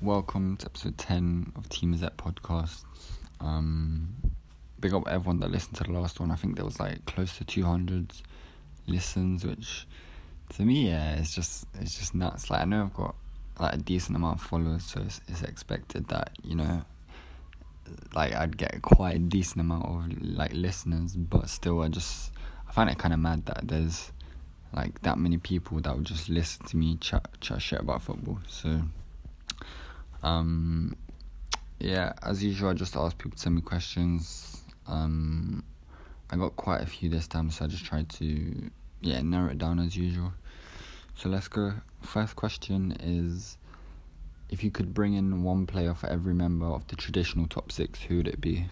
Welcome to episode 10 of Team Z podcast. Um, big up everyone that listened to the last one. I think there was like close to 200 listens, which to me, yeah, it's just it's just nuts. Like I know I've got like a decent amount of followers, so it's, it's expected that you know, like I'd get quite a decent amount of like listeners, but still, I just I find it kind of mad that there's like that many people that would just listen to me chat chat shit about football. So, um, yeah, as usual, I just ask people to send me questions. Um, I got quite a few this time, so I just tried to yeah narrow it down as usual. So let's go. First question is if you could bring in one player for every member of the traditional top six, who would it be?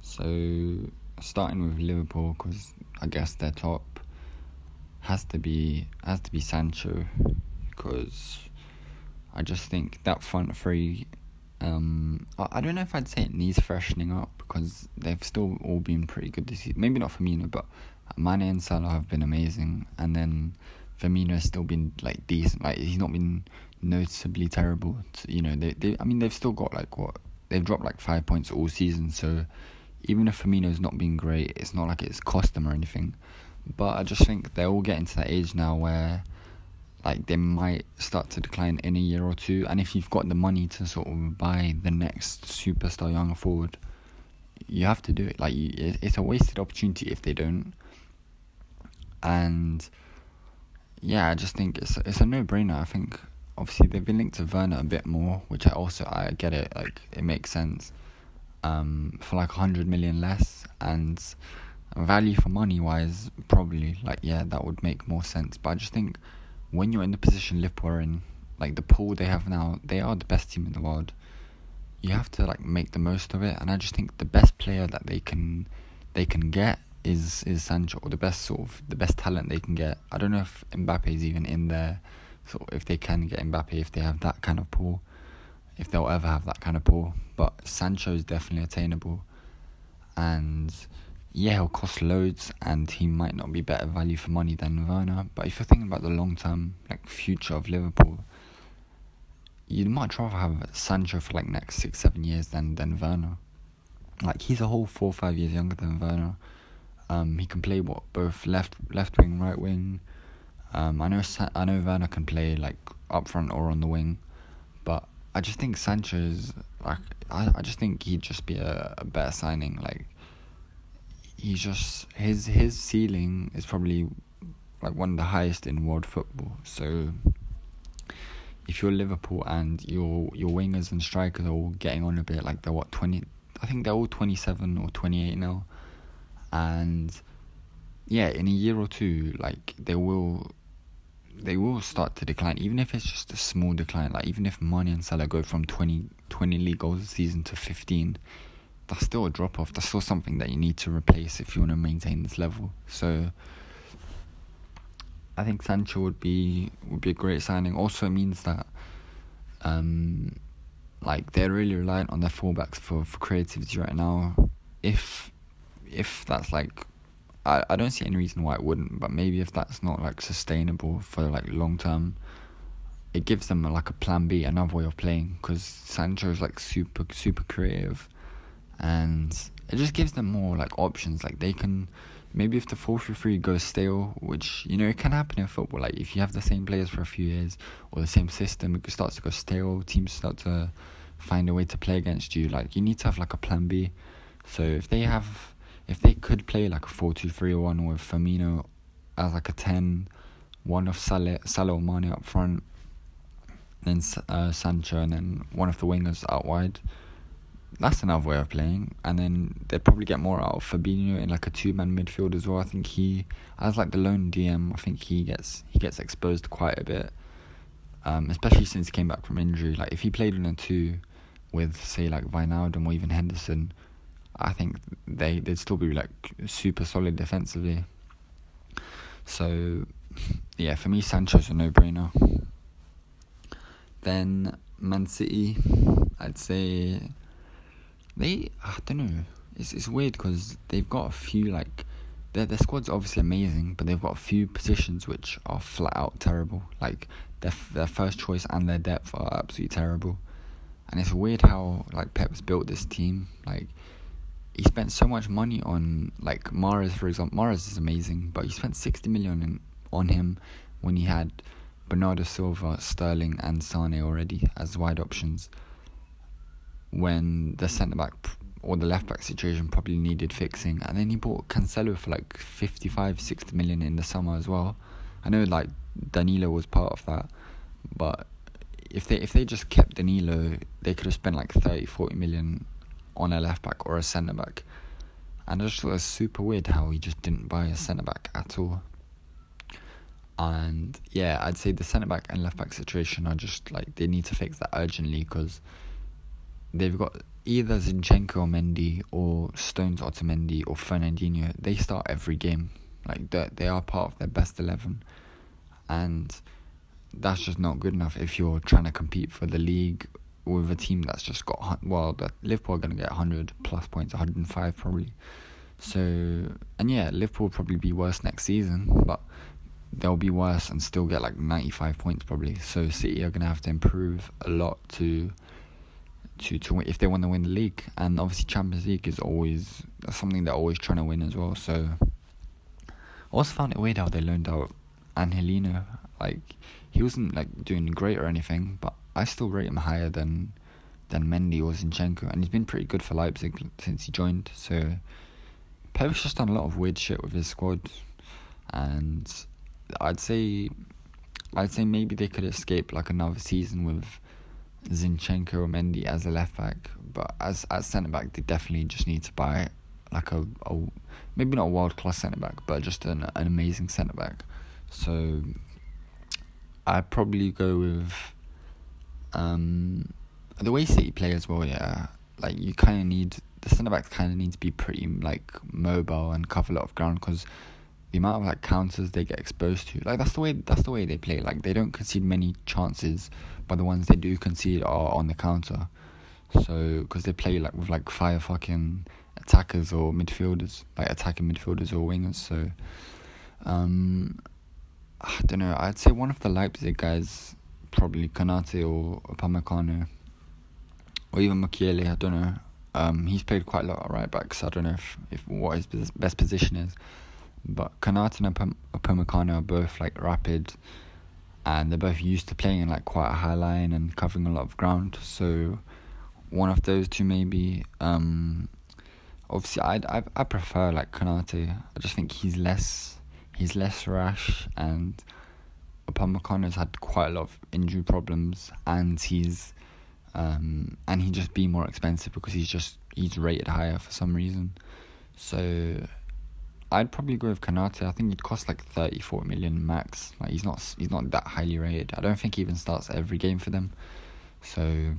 So starting with Liverpool, because I guess their top has to be has to be Sancho, because I just think that front three. Um, I, don't know if I'd say it needs freshening up because they've still all been pretty good this season. Maybe not Firmino, but Mane and Salah have been amazing, and then Firmino has still been like decent. Like he's not been noticeably terrible. You know, they they. I mean, they've still got like what they've dropped like five points all season. So even if Firmino's not been great, it's not like it's cost them or anything. But I just think they're all getting to that age now where like they might start to decline in a year or two. And if you've got the money to sort of buy the next superstar young forward, you have to do it. Like it's a wasted opportunity if they don't. And yeah, I just think it's it's a no brainer. I think obviously they've been linked to Werner a bit more, which I also I get it. Like it makes sense. Um, for like hundred million less and value for money wise, probably like yeah, that would make more sense. But I just think when you're in the position Liverpool are in, like the pool they have now, they are the best team in the world. You have to like make the most of it, and I just think the best player that they can they can get is is Sancho, or the best sort of the best talent they can get. I don't know if Mbappe is even in there, so if they can get Mbappe, if they have that kind of pool, if they'll ever have that kind of pool. But Sancho is definitely attainable, and yeah, he'll cost loads, and he might not be better value for money than Werner. But if you're thinking about the long term like future of Liverpool, you'd much rather have Sancho for like next six seven years than than Werner. Like he's a whole four five years younger than Werner. Um, he can play what both left left wing, right wing. Um, I know I know Werner can play like up front or on the wing, but I just think Sanchez like I, I just think he'd just be a, a better signing. Like he's just his his ceiling is probably like one of the highest in world football. So if you're Liverpool and your your wingers and strikers are all getting on a bit, like they're what twenty, I think they're all twenty seven or twenty eight now and yeah, in a year or two, like they will, they will start to decline. Even if it's just a small decline, like even if Mane and Salah go from 20, 20 league goals a season to fifteen, that's still a drop off. That's still something that you need to replace if you want to maintain this level. So. I think Sancho would be would be a great signing. Also, it means that, um, like they're really reliant on their fullbacks for, for creativity right now. If if that's like I, I don't see any reason why it wouldn't, but maybe if that's not like sustainable for like long term, it gives them like a plan B, another way of playing. Because Sancho is like super super creative, and it just gives them more like options. Like they can maybe if the four three three goes stale, which you know it can happen in football. Like if you have the same players for a few years or the same system, it starts to go stale. Teams start to find a way to play against you. Like you need to have like a plan B. So if they have if they could play like a 4 2 3 1 with Firmino as like a 10, one of Salah, Salah or Mane up front, then uh, Sancho, and then one of the wingers out wide, that's another way of playing. And then they'd probably get more out of Fabinho in like a two man midfield as well. I think he, as like the lone DM, I think he gets he gets exposed quite a bit, um, especially since he came back from injury. Like if he played in a two with say like Wijnaldum or even Henderson I think they they'd still be like super solid defensively. So, yeah, for me, Sancho's a no-brainer. Then Man City, I'd say they I don't know. it's it's weird because they've got a few like their their squad's obviously amazing, but they've got a few positions which are flat out terrible. Like their their first choice and their depth are absolutely terrible, and it's weird how like Pep's built this team. Like he spent so much money on like Mahrez, for example. Mahrez is amazing, but he spent sixty million in, on him when he had Bernardo Silva, Sterling, and Sane already as wide options. When the centre back or the left back situation probably needed fixing, and then he bought Cancelo for like 55, 60 million in the summer as well. I know like Danilo was part of that, but if they if they just kept Danilo, they could have spent like 30, 40 million on a left back or a centre back. And I just thought it was super weird how he just didn't buy a centre back at all. And yeah, I'd say the centre back and left back situation are just like they need to fix that urgently because they've got either Zinchenko or Mendy or Stones or Otamendi or Fernandinho. They start every game. Like they they are part of their best eleven, and that's just not good enough if you're trying to compete for the league with a team that's just got well, that Liverpool are going to get hundred plus points, one hundred and five probably. So and yeah, Liverpool will probably be worse next season, but they'll be worse and still get like 95 points probably. So City are going to have to improve a lot to to to win, if they want to win the league. And obviously Champions League is always something they're always trying to win as well. So I also found it weird how they loaned out Angelino. Like he wasn't like doing great or anything, but I still rate him higher than than Mendy or Zinchenko, and he's been pretty good for Leipzig since he joined. So Pep's just done a lot of weird shit with his squad, and I'd say I'd say maybe they could escape like another season with Zinchenko or Mendy as a left back, but as as centre back they definitely just need to buy like a, a maybe not a world class centre back, but just an an amazing centre back. So I'd probably go with um the way City play as well. Yeah, like you kind of need the centre backs kind of need to be pretty like mobile and cover a lot of ground because the amount of like counters they get exposed to, like that's the way that's the way they play. Like they don't concede many chances, but the ones they do concede are on the counter. So because they play like with like fire fucking attackers or midfielders, like attacking midfielders or wingers. So um, I don't know. I'd say one of the Leipzig guys, probably Konate or Upamecano, or even Mukiele. I don't know. Um, he's played quite a lot of right back, so I don't know if, if what his best position is. But Konate and Upamecano are both like rapid, and they're both used to playing in like quite a high line and covering a lot of ground. So one of those two maybe. Um, obviously, I I I prefer like Konate. I just think he's less he's less rash, and Upamecano's had quite a lot of injury problems, and he's um and he just be more expensive because he's just he's rated higher for some reason. So I'd probably go with Konate. I think he'd cost like 30, 40 million max. Like he's not he's not that highly rated. I don't think he even starts every game for them. So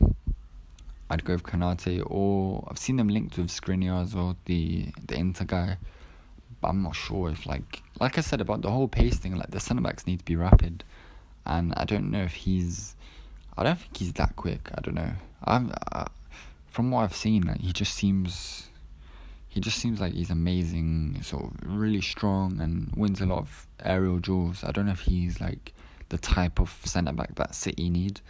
I'd go with Konate or I've seen them linked with Skriniar as well, the the Inter guy. But I'm not sure if like like I said about the whole pace thing, like the centre backs need to be rapid, and I don't know if he's. I don't think he's that quick. I don't know. I'm uh, from what I've seen, like he just seems he just seems like he's amazing, sort of really strong and wins a lot of aerial duels. I don't know if he's like the type of centre back that City need,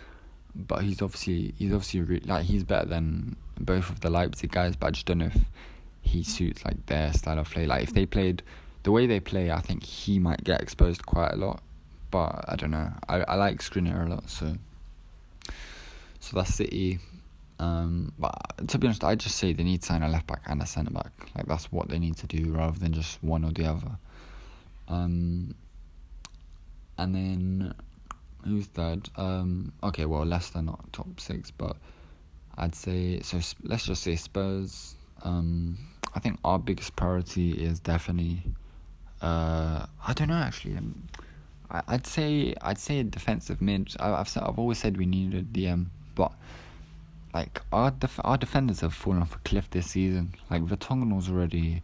but he's obviously he's obviously re- like he's better than both of the Leipzig guys. But I just don't know if he suits like their style of play. Like if they played the way they play, I think he might get exposed quite a lot. But I don't know. I I like Skriniar a lot, so so that's City. Um, but to be honest, I just say they need to sign a left back and a centre back. Like that's what they need to do rather than just one or the other. Um, and then who's third? Um, okay, well Leicester not top six, but I'd say so. Let's just say Spurs. Um, I think our biggest priority is definitely. Uh, I don't know actually. Um, I, I'd say I'd say defensive mid. I, I've I've always said we needed DM, but like our def- our defenders have fallen off a cliff this season. Like Vertonghen was already,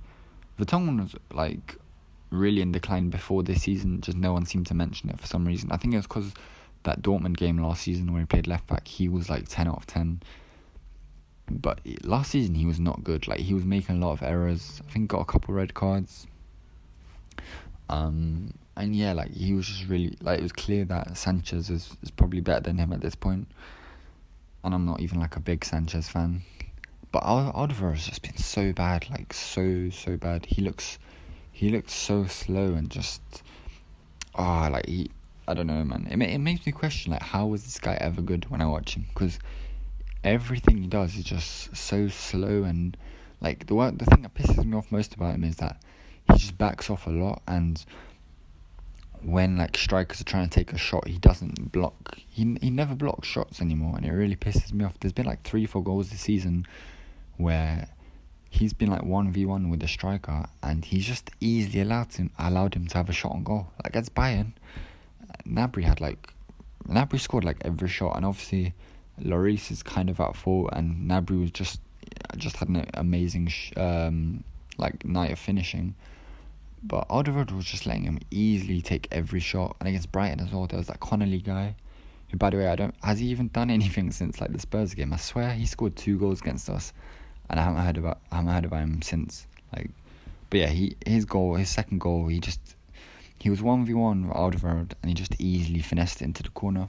Vertonghen was like really in decline before this season. Just no one seemed to mention it for some reason. I think it was because that Dortmund game last season where he played left back, he was like ten out of ten. But last season he was not good. Like he was making a lot of errors. I think got a couple red cards. Um, and yeah, like he was just really like it was clear that Sanchez is is probably better than him at this point. And I'm not even like a big Sanchez fan, but Oliver has just been so bad, like so so bad. He looks, he looks so slow and just, ah, oh, like he. I don't know, man. It it makes me question like how was this guy ever good when I watch him? Because everything he does is just so slow and like the one, the thing that pisses me off most about him is that he just backs off a lot and when like strikers are trying to take a shot he doesn't block he he never blocks shots anymore and it really pisses me off. There's been like 3 4 goals this season where he's been like 1v1 with the striker and he's just easily allowed him allowed him to have a shot on goal. Like against Bayern Gnabry had like Gnabry scored like every shot and obviously Lloris is kind of at fault, and Gnabry was just just had an amazing sh- um, like night of finishing. But Alderweireld was just letting him easily take every shot, and against Brighton as well, there was that Connolly guy. Who, by the way, I don't has he even done anything since like the Spurs game? I swear he scored two goals against us, and I haven't heard about I haven't heard about him since. Like, but yeah, he his goal, his second goal, he just he was one v one Alderweireld, and he just easily finessed it into the corner.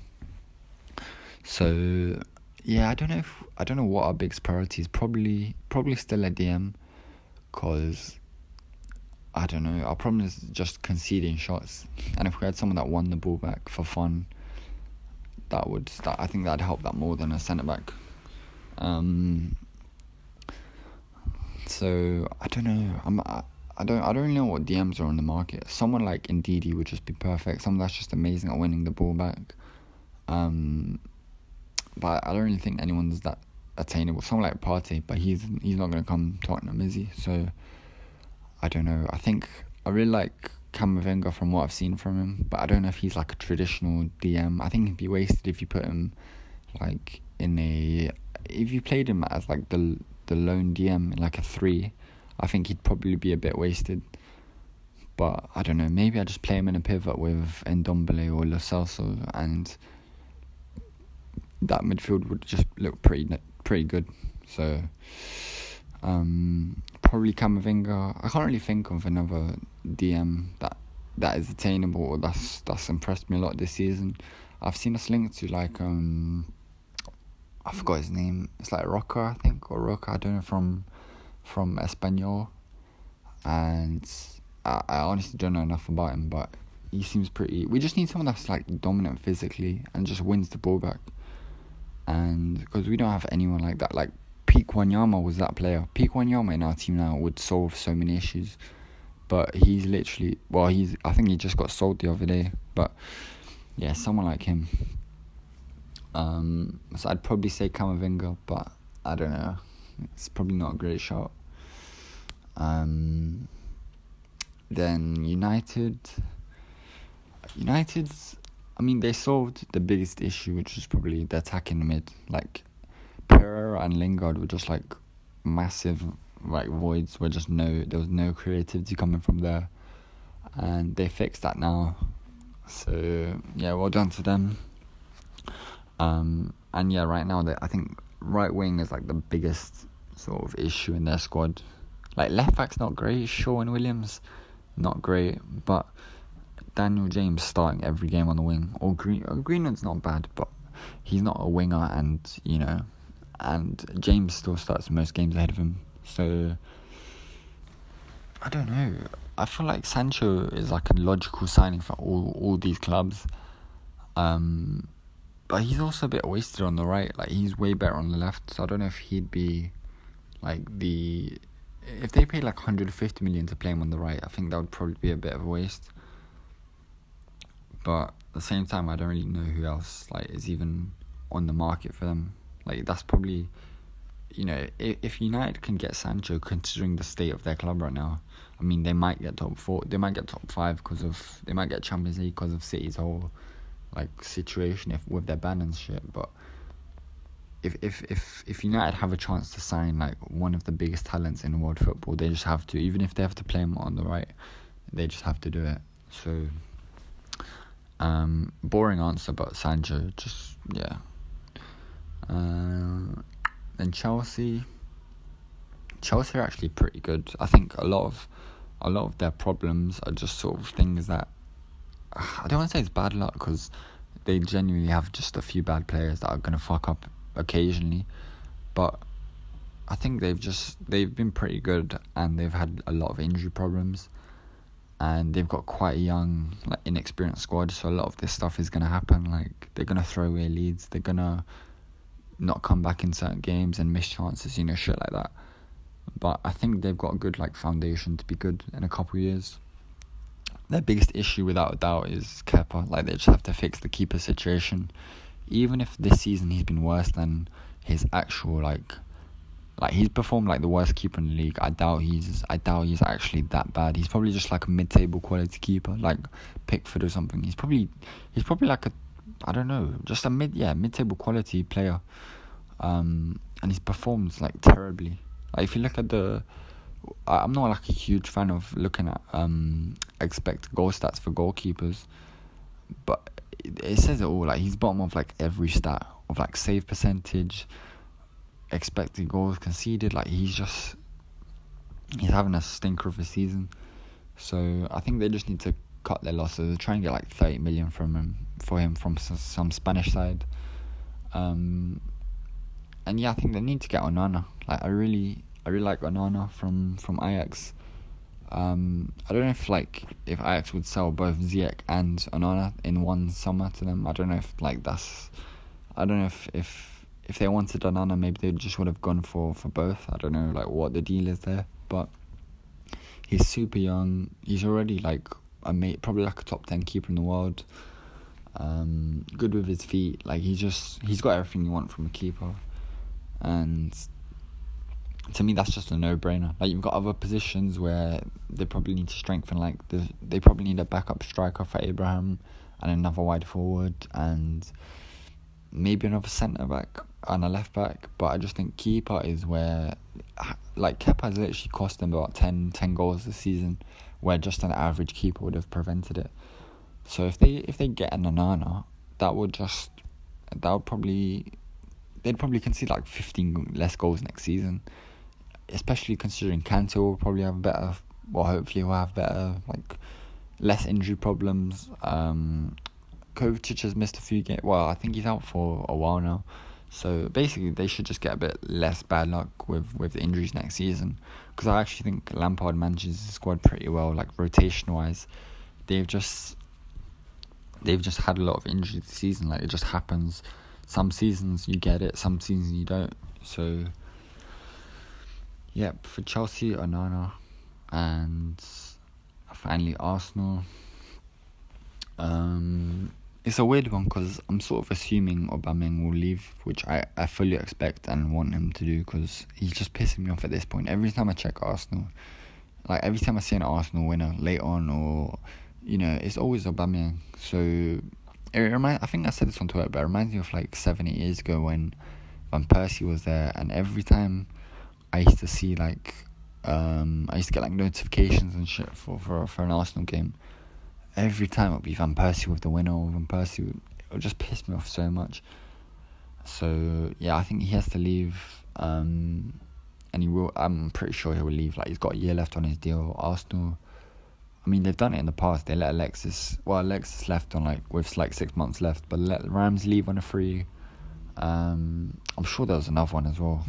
So yeah, I don't know if I don't know what our biggest priority is. Probably probably still a DM, cause I don't know. Our problem is just conceding shots, and if we had someone that won the ball back for fun, that would that I think that'd help that more than a centre back. Um. So I don't know. I'm. I, I don't I don't really know what DMs are on the market. Someone like Ndidi would just be perfect. Someone that's just amazing at winning the ball back. Um, but I don't really think anyone's that attainable. Someone like Partey, but he's he's not going to come Tottenham, is he? So I don't know. I think I really like Camavinga from what I've seen from him, but I don't know if he's like a traditional DM. I think he'd be wasted if you put him like in a if you played him as like the the lone DM like a three. I think he'd probably be a bit wasted. But I don't know. Maybe I just play him in a pivot with Ndombele or Lo Celso and that midfield would just look pretty pretty good. So um, probably Camavinga. I can't really think of another DM that that is attainable or that's that's impressed me a lot this season. I've seen us linked to like um I forgot his name. It's like Roca, I think, or Roca. I don't know from from Espanyol, and I, I honestly don't know enough about him, but he seems pretty. We just need someone that's like dominant physically and just wins the ball back and because we don't have anyone like that, like Pete Wanyama was that player. Pete Wanyama in our team now would solve so many issues, but he's literally well, he's I think he just got sold the other day, but yeah, someone like him. Um, so I'd probably say Camavinga, but I don't know. It's probably not a great shot. Um, then United. United's I mean, they solved the biggest issue, which was probably the attack in the mid. Like, Pereira and Lingard were just like massive like voids where just no there was no creativity coming from there, and they fixed that now. So yeah, well done to them. Um, and yeah, right now they, I think right wing is like the biggest sort of issue in their squad. Like left back's not great. Shaw Williams, not great, but Daniel James starting every game on the wing, or Green uh, Greenwood's not bad, but he's not a winger, and you know, and James still starts most games ahead of him. So I don't know. I feel like Sancho is like a logical signing for all all these clubs. Um, but he's also a bit wasted on the right. Like he's way better on the left. So I don't know if he'd be like the if they paid like 150 million to play him on the right. I think that would probably be a bit of a waste but at the same time, I don't really know who else like is even on the market for them. Like that's probably, you know, if, if United can get Sancho, considering the state of their club right now, I mean they might get top four, they might get top five because of they might get Champions League because of City's whole like situation if with their ban and shit. But if if if if United have a chance to sign like one of the biggest talents in world football, they just have to. Even if they have to play him on the right, they just have to do it. So um, boring answer, but Sancho, just yeah. Uh, then Chelsea. Chelsea are actually pretty good. I think a lot of a lot of their problems are just sort of things that I don't want to say it's bad luck because they genuinely have just a few bad players that are gonna fuck up occasionally, but I think they've just they've been pretty good and they've had a lot of injury problems and they've got quite a young like inexperienced squad so a lot of this stuff is to happen like they're to throw away leads they're to not come back in certain games and miss chances you know shit like that. But I think they've got a good like foundation to be good in a couple years. Their biggest issue without a doubt is Kepa. Like they just have to fix the keeper situation. Even if this season he's been worse than his actual like like he's performed like the worst keeper in the league. I doubt he's I doubt he's actually that bad. He's probably just like a mid table quality keeper, like Pickford or something. He's probably he's probably like a I don't know, just a mid yeah, mid table quality player. Um and he's performed like terribly. Like if you look at the I'm not like a huge fan of looking at um expect goal stats for goalkeepers, but it, it says it all. Like he's bottom of like every stat of like save percentage, expected goals conceded. Like he's just he's having a stinker of a season. So I think they just need to cut their losses. Try and get like thirty million from him for him from some Spanish side. Um, and yeah, I think they need to get Onana. Like I really, I really like Onana from from Ajax. Um, I don't know if like if Ajax would sell both Ziyech and Onana in one summer to them. I don't know if like that's. I don't know if if if they wanted Onana, maybe they just would have gone for, for both. I don't know like what the deal is there, but he's super young. He's already like a mate, probably like a top ten keeper in the world. Um, good with his feet. Like he just he's got everything you want from a keeper, and to me that's just a no brainer. Like you've got other positions where they probably need to strengthen. Like the, they probably need a backup striker for Abraham and another wide forward and maybe another centre back and a left back, but I just think keeper is where, like Kepa has literally cost them about 10, 10 goals this season, where just an average keeper would have prevented it. So if they if they get an Onana, that would just that would probably they'd probably concede like fifteen less goals next season, especially considering Kante will probably have better. Well, hopefully he'll have better like less injury problems. Um, Kovacic has missed a few games. Well, I think he's out for a while now. So basically, they should just get a bit less bad luck with, with injuries next season. Because I actually think Lampard manages the squad pretty well, like rotation wise. They've just they've just had a lot of injuries this season. Like it just happens. Some seasons you get it, some seasons you don't. So yeah, for Chelsea, Onana, and finally Arsenal. Um, it's a weird one because I'm sort of assuming Aubameyang will leave, which I, I fully expect and want him to do because he's just pissing me off at this point. Every time I check Arsenal, like every time I see an Arsenal winner late on or, you know, it's always Aubameyang. So it remind, I think I said this on Twitter, but it reminds me of like seven, eight years ago when Van Persie was there and every time I used to see like, um, I used to get like notifications and shit for, for, for an Arsenal game every time it'll be Van Persie with the winner or Van Persie. Would, it'll just piss me off so much. So yeah, I think he has to leave. Um, and he will. I'm pretty sure he will leave. Like he's got a year left on his deal. Arsenal. I mean, they've done it in the past. They let Alexis. Well, Alexis left on like with like six months left, but let Rams leave on a free. Um, I'm sure there was another one as well.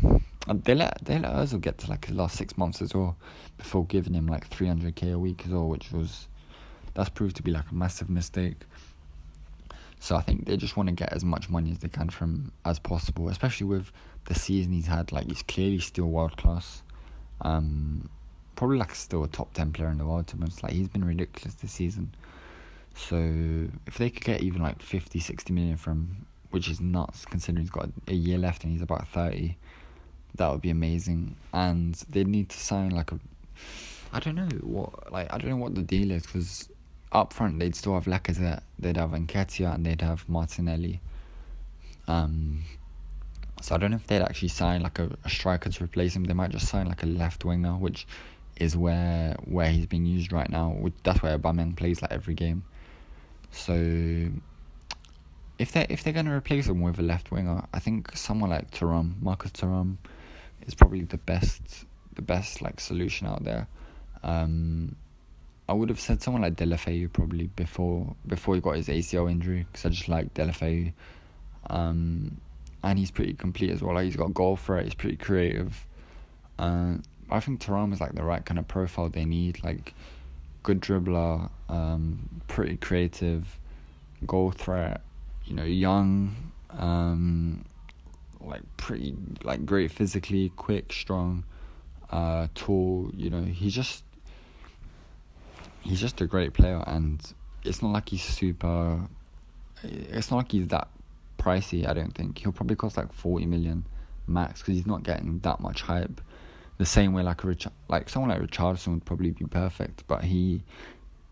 And they let they let Özil get to like his last six months as well, before giving him like 300k a week as well, which was that's proved to be like a massive mistake. So I think they just want to get as much money as they can from as possible, especially with the season he's had. Like he's clearly still world class. Um, probably like still a top ten player in the world. To be like he's been ridiculous this season. So if they could get even like 50, 60 million from, which is nuts considering he's got a year left and he's about thirty, that would be amazing. And they need to sign like a, I don't know what like I don't know what the deal is because up front they'd still have Lacazette, they'd have Nketiah, and they'd have Martinelli. Um, so I don't know if they'd actually sign like a, a striker to replace him. They might just sign like a left winger, which is where where he's being used right now. Which, that's where Aubameyang plays like every game. So if they if they're gonna replace him with a left winger, I think someone like Thuram, Marcus Thuram, is probably the best the best like solution out there. Um, I would have said someone like Deulofeu probably before before he got his ACL injury because I just like Deulofeu. Um, and he's pretty complete as well. Like he's got goal threat. He's pretty creative. Uh, I think Thuram is like the right kind of profile they need. Like good dribbler, um, pretty creative, goal threat. You know, young, um, like pretty like great physically, quick, strong, uh, tall. You know, he's just he's just a great player, and it's not like he's super. It's not like he's that pricey. I don't think he'll probably cost like forty million max because he's not getting that much hype. The same way like a Rich, like someone like Richarlison would probably be perfect, but he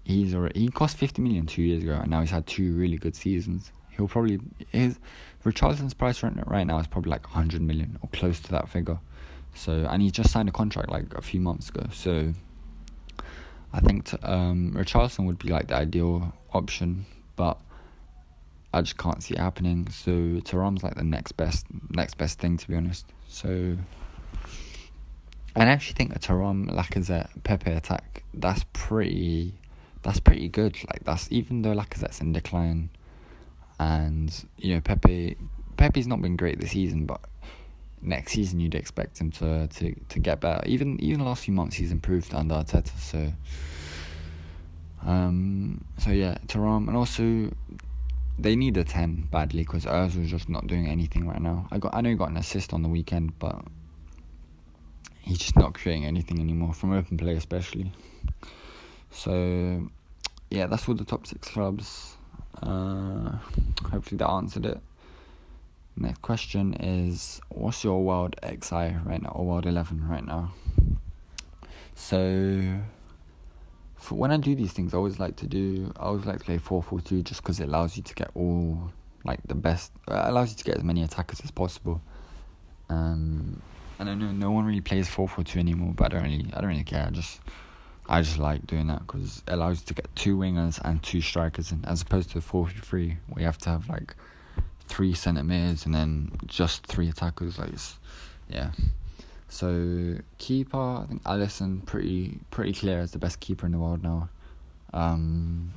he's already he cost fifty million two years ago, and now he's had two really good seasons. He'll probably his Richarlison's price right right now is probably like hundred million or close to that figure. So and he just signed a contract like a few months ago. So I think t- um, Richarlison would be like the ideal option, but I just can't see it happening. So Thuram's like the next best next best thing to be honest. So I actually think a Thuram Lacazette Pepe attack that's pretty that's pretty good. Like that's even though Lacazette's in decline, and you know Pepe Pepe's not been great this season, but next season you'd expect him to to to get better. Even even the last few months he's improved under Arteta. So um so yeah, Thuram and also they need a ten badly because Özil's just not doing anything right now. I got I know he got an assist on the weekend, but he's just not creating anything anymore from open play especially. So yeah, that's all the top six clubs. Uh, hopefully that answered it. Next question is what's your world XI right now or world eleven right now? So for when I do these things I always like to do I always like to play four four two just because it allows you to get all like the best uh, allows you to get as many attackers as possible. Um and I know no one really plays four four two anymore, but I don't really I don't really care. I just I just like doing that because it allows you to get two wingers and two strikers in, as opposed to four three where you have to have like three centre mids and then just three attackers. Like, yeah. So keeper, I think Alisson pretty pretty clear as the best keeper in the world now. Um,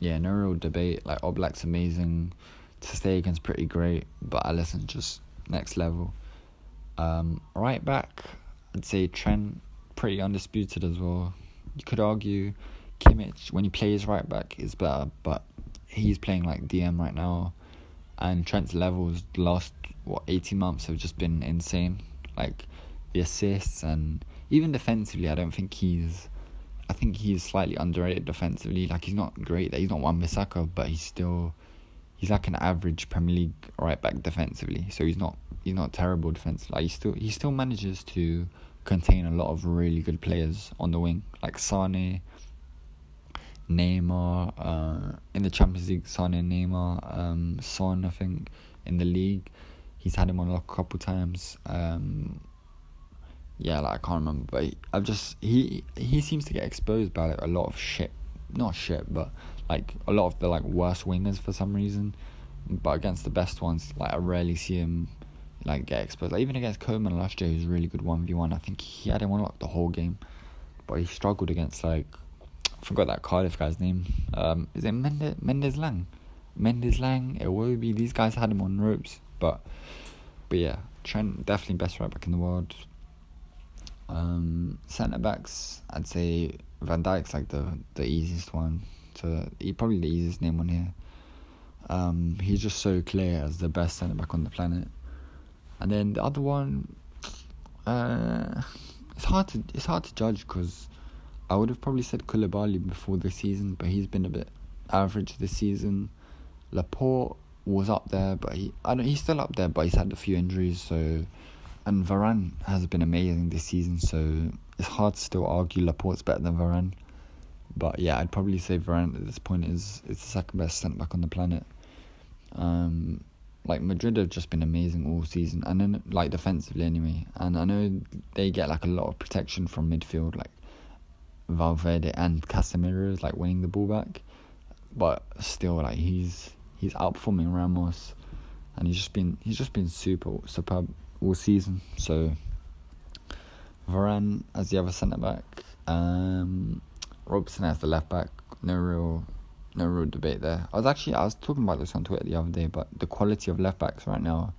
yeah, no real debate. Like Oblak's amazing, ter Stegen's pretty great, but Alisson's just next level. Um, right back, I'd say Trent pretty undisputed as well. You could argue Kimmich when he plays right back is better, but he's playing like DM right now, and Trent's levels the last what eighteen months have just been insane. Like the assists and even defensively, I don't think he's. I think he's slightly underrated defensively. Like he's not great. He's not Wan Bissaka, but he's still he's like an average Premier League right back defensively. So he's not he's not terrible defensively. Like he still he still manages to contain a lot of really good players on the wing, like Sane, Neymar. Uh, in the Champions League, and Neymar. Um, Son, I think, in the league, he's had him on a couple times. Um, yeah, like I can't remember, but I've just he he seems to get exposed by like, a lot of shit, not shit, but like a lot of the like worst wingers for some reason. But against the best ones, like I rarely see him like get exposed. Like even against Coman last year, he was really good one v one. I think he had him on like the whole game, but he struggled against like forgot that Cardiff guy's name. Um, is it Mendes Mendez-Laing? Mendes Lang, Iwobi. These guys had him on ropes, but but yeah, Trent definitely best right back in the world. Um, centre backs, I'd say Van Dijk's like the the easiest one to. He probably the easiest name on here. Um, he's just so clear as the best centre back on the planet. And then the other one, uh, it's hard to it's hard to judge because I would have probably said Koulibaly before this season, but he's been a bit average this season. Laporte was up there, but he I don't he's still up there, but he's had a few injuries. So, and Varane has been amazing this season. So it's hard to still argue Laporte's better than Varane. But yeah, I'd probably say Varane at this point is is the second best centre back on the planet. Um, like Madrid have just been amazing all season, and then like defensively anyway. And I know they get like a lot of protection from midfield, like Valverde and Casemiro is like winning the ball back, but still like he's he's outperforming Ramos, and he's just been he's just been super superb all season. So Varane as the other centre back, um, Robertson as the left back. No real no real debate there. I was actually I was talking about this on Twitter the other day, but the quality of left backs right now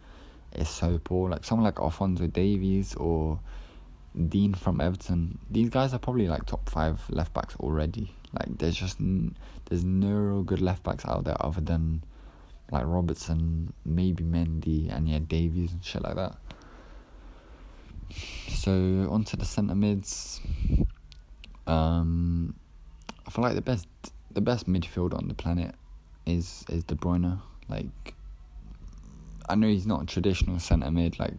is so poor. Like someone like Alphonso Davies or Digne from Everton, these guys are probably like top five left backs already. Like there's just n- there's no good left backs out there other than like Robertson, maybe Mendy, and yeah Davies and shit like that. So onto the centre mids. Um, I feel like the best the best midfielder on the planet is is De Bruyne. Like I know he's not a traditional centre mid. Like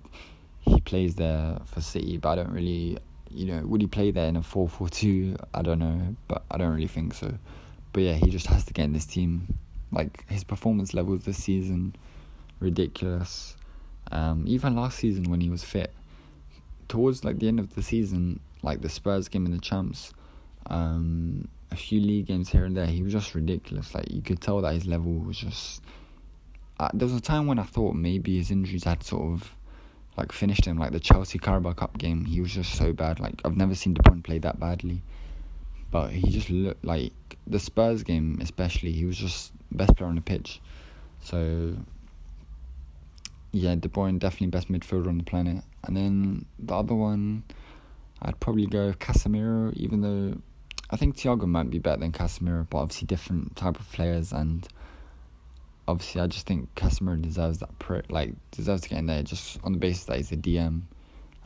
he plays there for City, but I don't really, you know, would he play there in a 4 4 2? I don't know, but I don't really think so. But yeah, he just has to get in this team. Like, his performance levels this season, ridiculous. Um, even last season when he was fit, towards like the end of the season, like the Spurs game in the Champs, um, a few league games here and there, he was just ridiculous. Like, you could tell that his level was just. Uh, there was a time when I thought maybe his injuries had sort of like finished him like the Chelsea Carabao Cup game. He was just so bad. Like I've never seen De Bruyne play that badly, but he just looked like the Spurs game especially. He was just best player on the pitch. So yeah, De Bruyne definitely best midfielder on the planet. And then the other one, I'd probably go Casemiro. Even though I think Thiago might be better than Casemiro, but obviously different type of players and obviously, I just think Casemiro deserves that, like deserves to get in there just on the basis that he's a DM,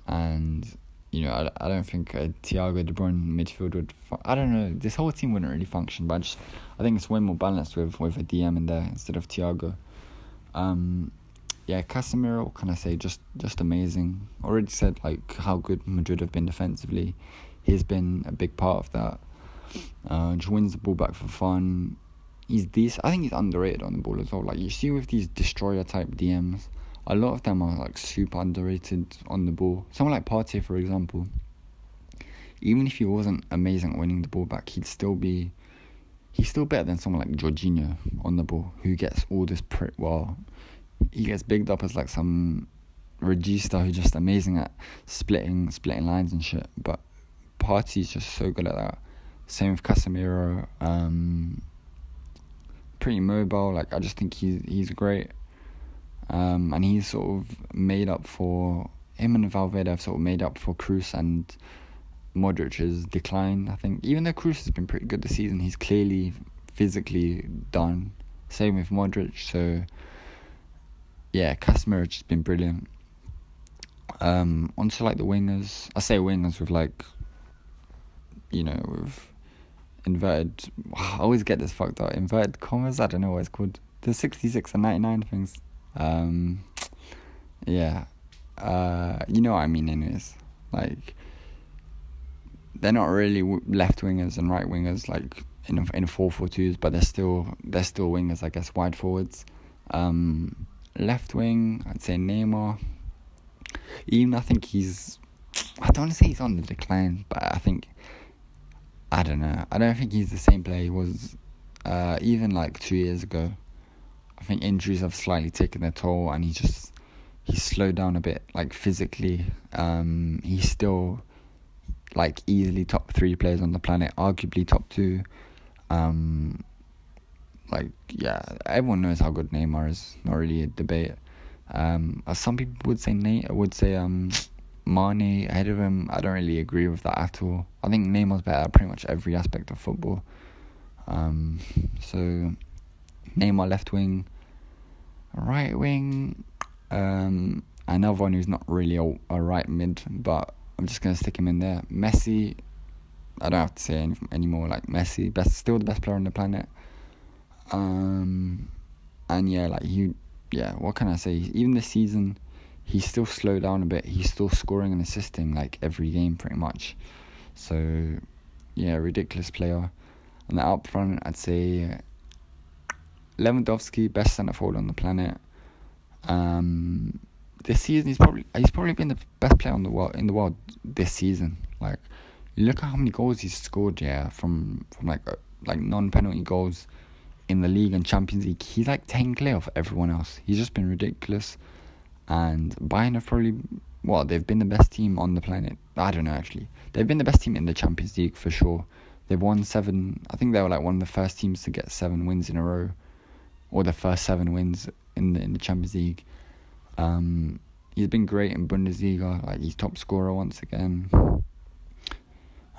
and you know, I, I don't think a Thiago De Bruyne midfield would. I don't know. This whole team wouldn't really function, but I just I think it's way more balanced with with a DM in there instead of Thiago. Um, yeah, Casemiro. What can I say? Just just amazing. Already said like how good Madrid have been defensively. He's been a big part of that. Uh, just wins the ball back for fun he's this. I think he's underrated on the ball as well. Like you see with these destroyer type DMs, a lot of them are like super underrated on the ball. Someone like Partey, for example, even if he wasn't amazing at winning the ball back, he'd still be. He's still better than someone like Jorginho on the ball, who gets all this pretty well. He gets bigged up as like some regista who's just amazing at splitting splitting lines and shit. But Partey's just so good at that. Same with Casemiro. Um, pretty mobile. Like I just think he's he's great, um, and he's sort of made up for him and Valverde have sort of made up for Kroos and Modric's decline. I think even though Kroos has been pretty good this season, he's clearly physically done. Same with Modric. So yeah, Casemiro has been brilliant. Um, onto like the wingers, I say wingers with like, you know, with inverted. I always get this fucked up. Inverted commas. I don't know what it's called. The sixty six and ninety nine things. Um, yeah. Uh, you know what I mean. Anyways, like they're not really left wingers and right wingers like in in four four twos, but they're still they're still wingers. I guess wide forwards. Um, left wing, I'd say Neymar. Even I think he's. I don't want to say he's on the decline, but I think I don't know. I don't think he's the same player he was uh, even like two years ago. I think injuries have slightly taken their toll, and he just he's slowed down a bit, like physically. Um, he's still like easily top three players on the planet, arguably top two. Um, like yeah, everyone knows how good Neymar is. Not really a debate. Um, some people would say Nate would say um Mane ahead of him, I don't really agree with that at all. I think Neymar's better at pretty much every aspect of football. Um, so Neymar left wing, right wing, um, another one who's not really a, a right mid, but I'm just gonna stick him in there. Messi, I don't have to say any, anymore. Like Messi, best, still the best player on the planet. Um, and yeah, like he, yeah. What can I say? Even this season he's still slowed down a bit. He's still scoring and assisting like every game pretty much. So yeah, ridiculous player. And the up front, I'd say Lewandowski, best centre forward on the planet. Um, this season, he's probably he's probably been the best player on the world in the world this season. Like, look at how many goals he's scored, yeah, from from like uh, like non penalty goals, in the league and Champions League, he's like 10 clear of everyone else. He's just been ridiculous. And Bayern have probably, well, they've been the best team on the planet. I don't know, actually. They've been the best team in the Champions League for sure. They've won seven, I think they were like one of the first teams to get seven wins in a row, or the first seven wins in the, in the Champions League. Um, he's been great in Bundesliga, like he's top scorer once again.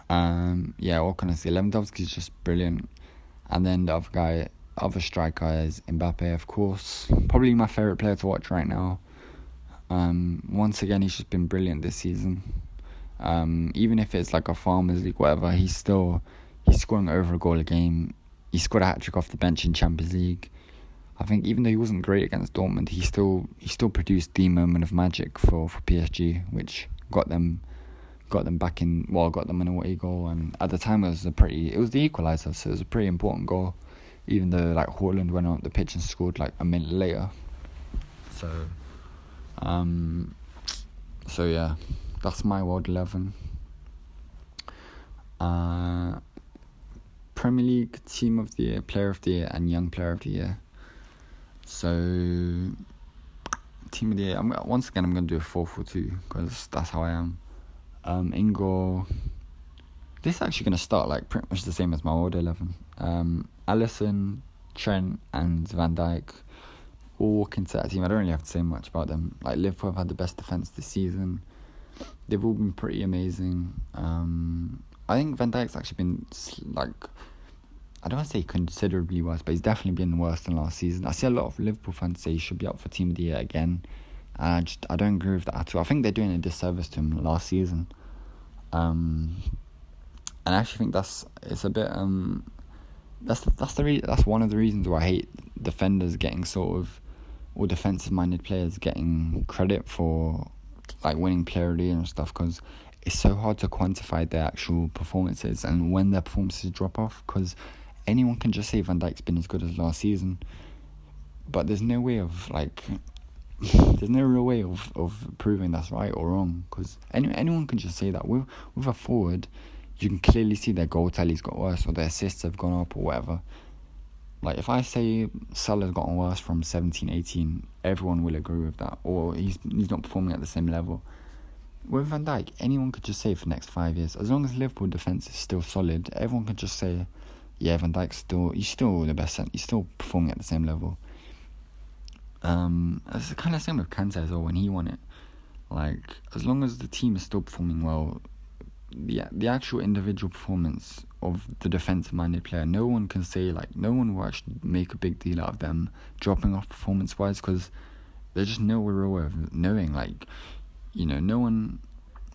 Um, yeah, what can I say? Lewandowski's just brilliant. And then the other guy, other striker is Mbappe, of course. Probably my favourite player to watch right now. Um, once again, he's just been brilliant this season. Um, even if it's like a Farmers League, whatever, he's still he's scoring over a goal a game. He scored a hat trick off the bench in Champions League. I think even though he wasn't great against Dortmund, he still he still produced the moment of magic for, for PSG, which got them got them back in well got them an away goal and at the time it was a pretty it was the equaliser so it was a pretty important goal even though like Haaland went on the pitch and scored like a minute later so um so yeah that's my world 11 uh Premier League team of the year player of the year and young player of the year so team of the year I'm once again I'm going to do a 4-4-2 because that's how I am um. This is actually going to start like pretty much the same as my World 11. Um, Alisson, Trent, and Van Dijk all walk into that team. I don't really have to say much about them. Like Liverpool have had the best defense this season. They've all been pretty amazing. Um, I think Van Dijk's actually been like I don't want to say considerably worse, but he's definitely been worse than last season. I see a lot of Liverpool fans say he should be up for Team of the Year again. And I just I don't agree with that at all. I think they're doing a disservice to him last season. Um, and I actually think that's it's a bit um, that's that's the re- that's one of the reasons why I hate defenders getting sort of or defensive minded players getting credit for like winning player of the year and stuff because it's so hard to quantify their actual performances and when their performances drop off because anyone can just say Van Dijk's been as good as last season, but there's no way of like there's no real way of, of proving that's right or wrong because any, anyone can just say that. With with a forward you can clearly see their goal tally's got worse or their assists have gone up or whatever like if I say Salah's gotten worse from 17 18 everyone will agree with that or he's he's not performing at the same level with Van Dijk anyone could just say for the next five years as long as Liverpool defence is still solid everyone could just say yeah Van Dijk's still he's still the best he's still performing at the same level um, it's kind of same with Kante as well when he won it. Like as long as the team is still performing well, the the actual individual performance of the defensive minded player, no one can say like no one will actually make a big deal out of them dropping off performance wise because there's just no way of knowing like you know no one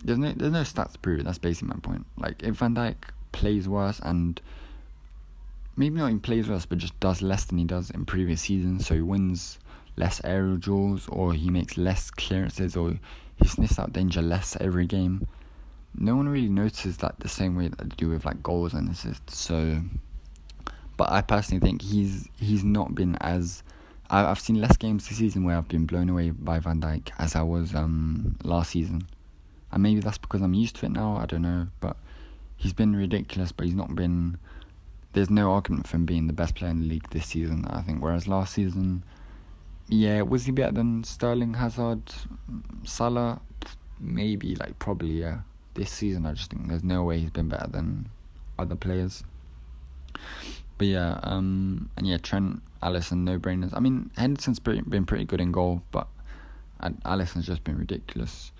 there's no there's no stats to prove it. That's basically my point. Like if Van Dijk plays worse and maybe not even plays worse, but just does less than he does in previous seasons, so he wins less aerial duels or he makes less clearances or he sniffs out danger less every game. No one really notices that the same way that they do with like goals and assists. So, but I personally think he's he's not been as I've seen less games this season where I've been blown away by Van Dijk as I was um last season, and maybe that's because I'm used to it now. I don't know, but he's been ridiculous. But he's not been. There's no argument for him being the best player in the league this season. I think, whereas last season yeah, was he better than Sterling, Hazard, Salah? Maybe, like probably, yeah. This season, I just think there's no way he's been better than other players. But yeah, um, and yeah, Trent, Alisson, no brainers. I mean, Henderson's pretty, been pretty good in goal, but Alisson's just been ridiculous.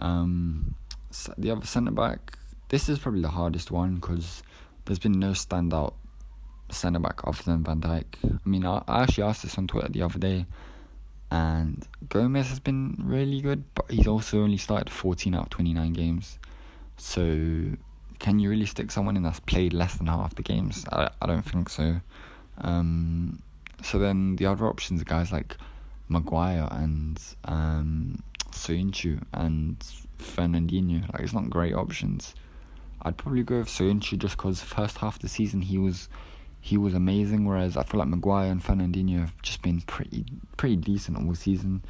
Um, so the other centre back, this is probably the hardest one because there's been no standout centre back other than Van Dijk. I mean, I, I actually asked this on Twitter the other day, and Gomez has been really good, but he's also only started 14 out of 29 games. So, can you really stick someone in that's played less than half the games? I, I don't think so. Um, so then the other options are guys like Maguire and um, and Fernandinho. Like, it's not great options. I'd probably go with Soyuncu just because first half of the season he was he was amazing. Whereas I feel like Maguire and Fernandinho have just been pretty pretty decent all season.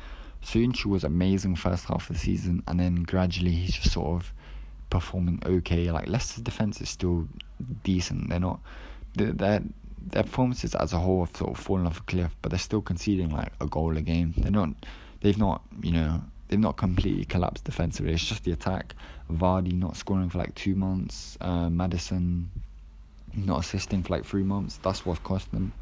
Soyuncu was amazing first half of the season, and then gradually he's just sort of performing okay. Like Leicester's defense is still decent. They're not they're their performances as a whole have sort of fallen off a cliff, but they're still conceding like a goal a game. They're not, they've not, you know, they've not completely collapsed defensively. It's just the attack. Vardy not scoring for like two months. Uh, Maddison not assisting for like three months. That's what cost them.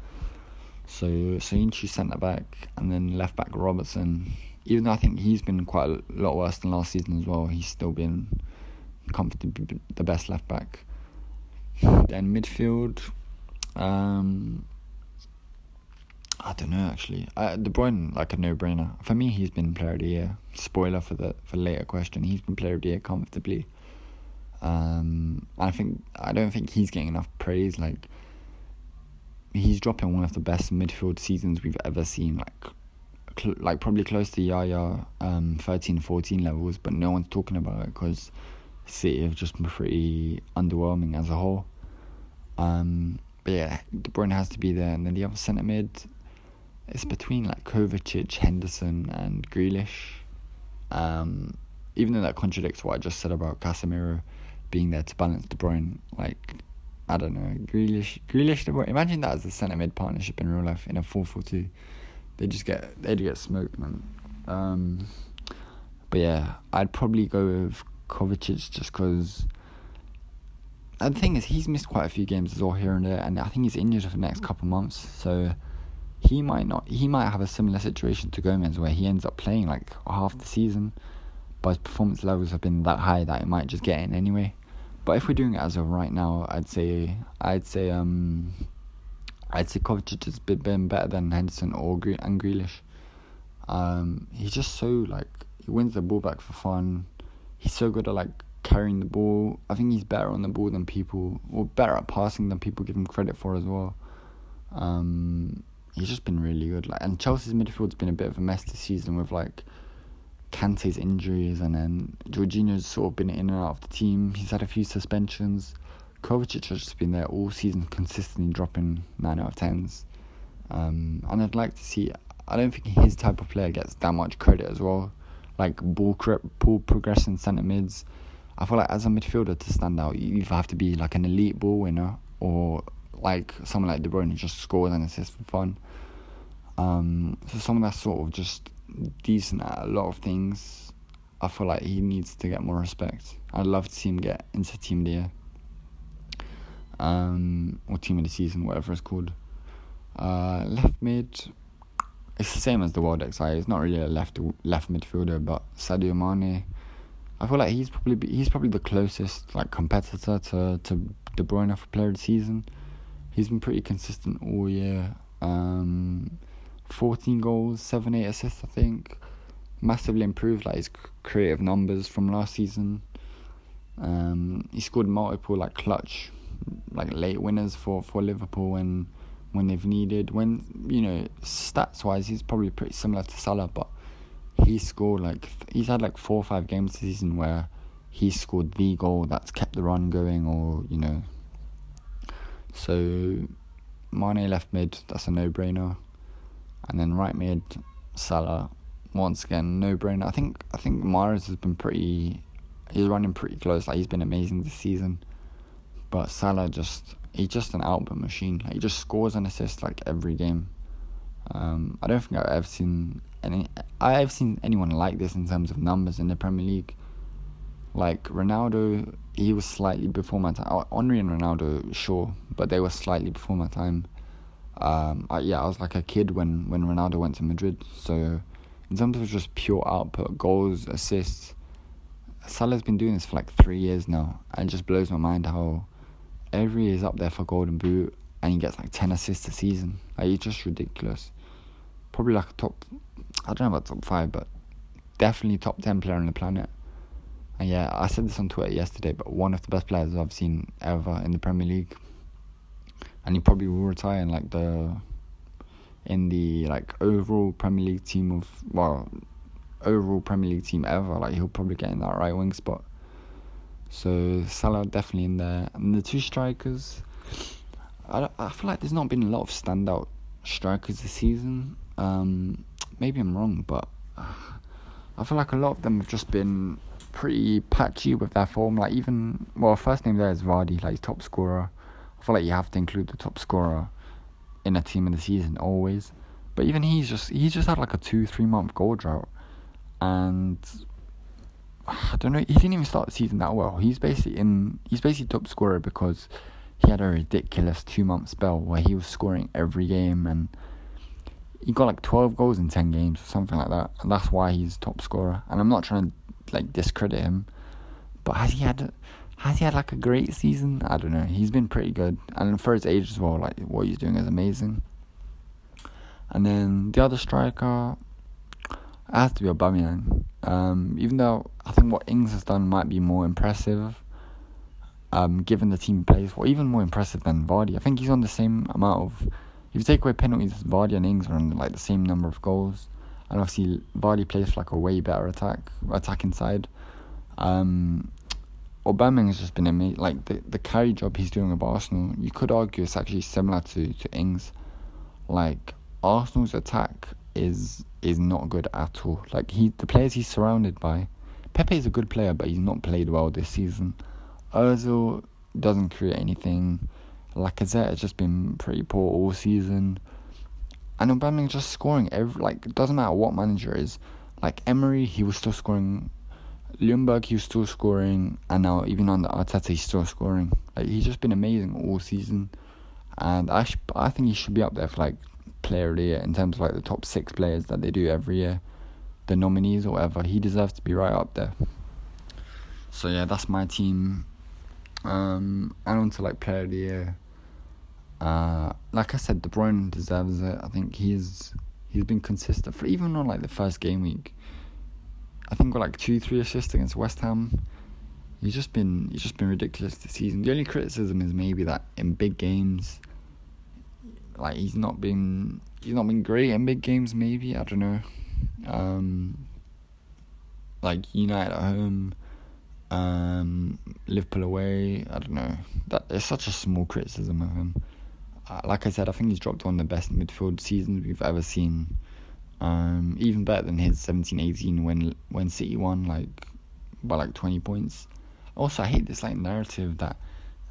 So Soyuncu centre back and then left back Robertson. Even though I think he's been quite a lot worse than last season as well, he's still been comfortably the best left back. Then midfield, um, I don't know actually. Uh, De Bruyne like a no brainer for me. He's been player of the year. Spoiler for the for later question. He's been player of the year comfortably. Um, I think I don't think he's getting enough praise. Like he's dropping one of the best midfield seasons we've ever seen. Like cl- like probably close to Yaya um 13, 14 levels, but no one's talking about it because City have just been pretty underwhelming as a whole. Um, but yeah, De Bruyne has to be there, and then the other centre mid. It's between like Kovacic, Henderson, and Grealish. Um, even though that contradicts what I just said about Casemiro being there to balance De Bruyne, like I don't know, Grealish, Grealish, De Bruyne. Imagine that as a centre mid partnership in real life in a four four two. They just get they'd get smoked, man. Um, but yeah, I'd probably go with Kovacic just because. And the thing is, he's missed quite a few games as well here and there, and I think he's injured for the next couple months. So he might not. He might have a similar situation to Gomez, where he ends up playing like half the season, but his performance levels have been that high that it might just get in anyway. But if we're doing it as of right now, I'd say I'd say um I'd say Kovacic has been better than Henderson or Gre- and Grealish. Um, he's just so like he wins the ball back for fun. He's so good at like carrying the ball. I think he's better on the ball than people, or better at passing than people give him credit for as well. Um, he's just been really good. Like, and Chelsea's midfield's been a bit of a mess this season with like Kante's injuries, and then Jorginho's sort of been in and out of the team. He's had a few suspensions. Kovacic has just been there all season, consistently dropping nine out of tens. Um, and I'd like to see. I don't think his type of player gets that much credit as well. Like ball, ball progression centre mids. I feel like as a midfielder to stand out, you either have to be like an elite ball winner or like someone like De Bruyne who just scores and assists for fun. Um, so someone that's sort of just decent at a lot of things. I feel like he needs to get more respect. I'd love to see him get into Team of the Year. Um, or Team of the Season, whatever it's called. Uh, left mid, it's the same as the World XI. It's not really a left left midfielder, but Sadio Mane. I feel like he's probably he's probably the closest like competitor to to De Bruyne for Player of the Season. He's been pretty consistent all year. Um, 14 goals, 7 8 assists, I think. Massively improved like his creative numbers from last season. Um, he scored multiple like clutch, like late winners for, for Liverpool when when they've needed. When you know stats wise, he's probably pretty similar to Salah, but he scored like he's had like four or five games this season where he scored the goal that's kept the run going, or you know. So, Mane left mid, that's a no brainer and then right mid Salah once again no brainer. I think I think Mahrez has been pretty he's running pretty close. Like he's been amazing this season, but Salah just he's just an output machine. Like, he just scores and assists like every game. Um, I don't think I've ever seen any. I've seen anyone like this in terms of numbers in the Premier League. Like Ronaldo, he was slightly before my time. Henry and Ronaldo, sure, but they were slightly before my time. Um, I, yeah, I was like a kid when, when Ronaldo went to Madrid. So, in terms of just pure output, goals, assists, Salah's been doing this for like three years now. And it just blows my mind how every year is up there for Golden Boot and he gets like 10 assists a season. Like, it's just ridiculous. Probably like a top, I don't know about top five, but definitely top 10 player on the planet. And yeah, I said this on Twitter yesterday, but one of the best players I've seen ever in the Premier League and he probably will retire in like the in the like overall Premier League team of well overall Premier League team ever. Like he'll probably get in that right wing spot. So Salah definitely in there, and the two strikers. I I feel like there's not been a lot of standout strikers this season. Um, maybe I'm wrong, but I feel like a lot of them have just been pretty patchy with their form. Like even well, first name there is Vardy, like top scorer. I feel like you have to include the top scorer. in a team of the season always. But even he's just he's just had like a two three month goal drought, and I don't know. He didn't even start the season that well. He's basically in. He's basically top scorer because he had a ridiculous two month spell where he was scoring every game and he got like twelve goals in ten games or something like that. And that's why he's top scorer. And I'm not trying to like discredit him, but has he had has he had like a great season? I don't know. He's been pretty good, and for his age as well, like what he's doing is amazing. And then the other striker, it has to be Aubameyang. Um, even though I think what Ings has done might be more impressive, um, given the team plays, or even more impressive than Vardy. I think he's on the same amount of. If you take away penalties, Vardy and Ings are on like the same number of goals, and obviously Vardy plays for like a way better attack attacking side. Um, Aubameyang has just been amazing. Like the the carry job he's doing with Arsenal, you could argue it's actually similar to to Ings. Like Arsenal's attack is is not good at all. Like he, the players he's surrounded by, Pepe is a good player, but he's not played well this season. Ozil doesn't create anything. Lacazette has just been pretty poor all season. And Aubameyang just scoring every like it doesn't matter what manager is. Like Emery, he was still scoring. Ljungberg, he was still scoring, and now even on the Arteta, he's still scoring. Like he's just been amazing all season, and I sh- I think he should be up there for like player of the year in terms of like the top six players that they do every year, the nominees or whatever. He deserves to be right up there. So yeah, that's my team. Um, and on to like player of the year. Uh, like I said, De Bruyne deserves it. I think he's he's been consistent for even on like the first game week. I think got like two, three assists against West Ham. He's just been he's just been ridiculous this season. The only criticism is maybe that in big games like he's not been he's not been great in big games. Maybe I don't know. Um, like United at home, um, Liverpool away. I don't know. That is such a small criticism of him. Uh, like I said, I think he's dropped one of the best midfield seasons we've ever seen. Um, even better than his 17-18 when when City won like by like twenty points. Also, I hate this like narrative that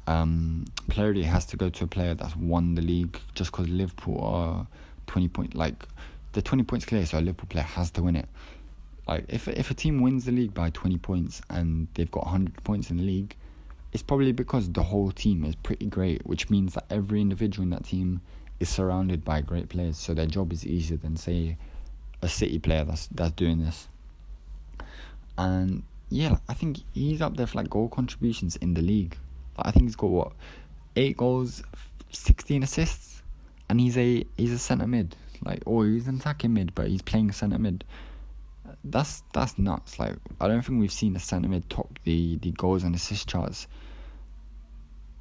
um, clarity has to go to a player that's won the league just because Liverpool are 20 point like the 20 points clear so a Liverpool player has to win it like if if a team wins the league by 20 points and they've got 100 points in the league it's probably because the whole team is pretty great which means that every individual in that team is surrounded by great players so their job is easier than say a city player that's that's doing this and yeah I think he's up there for like goal contributions in the league I think he's got what eight goals, sixteen assists, and he's a he's a centre mid. Like, oh, he's an attacking mid, but he's playing centre mid. That's that's nuts. Like, I don't think we've seen a centre mid top the the goals and assist charts.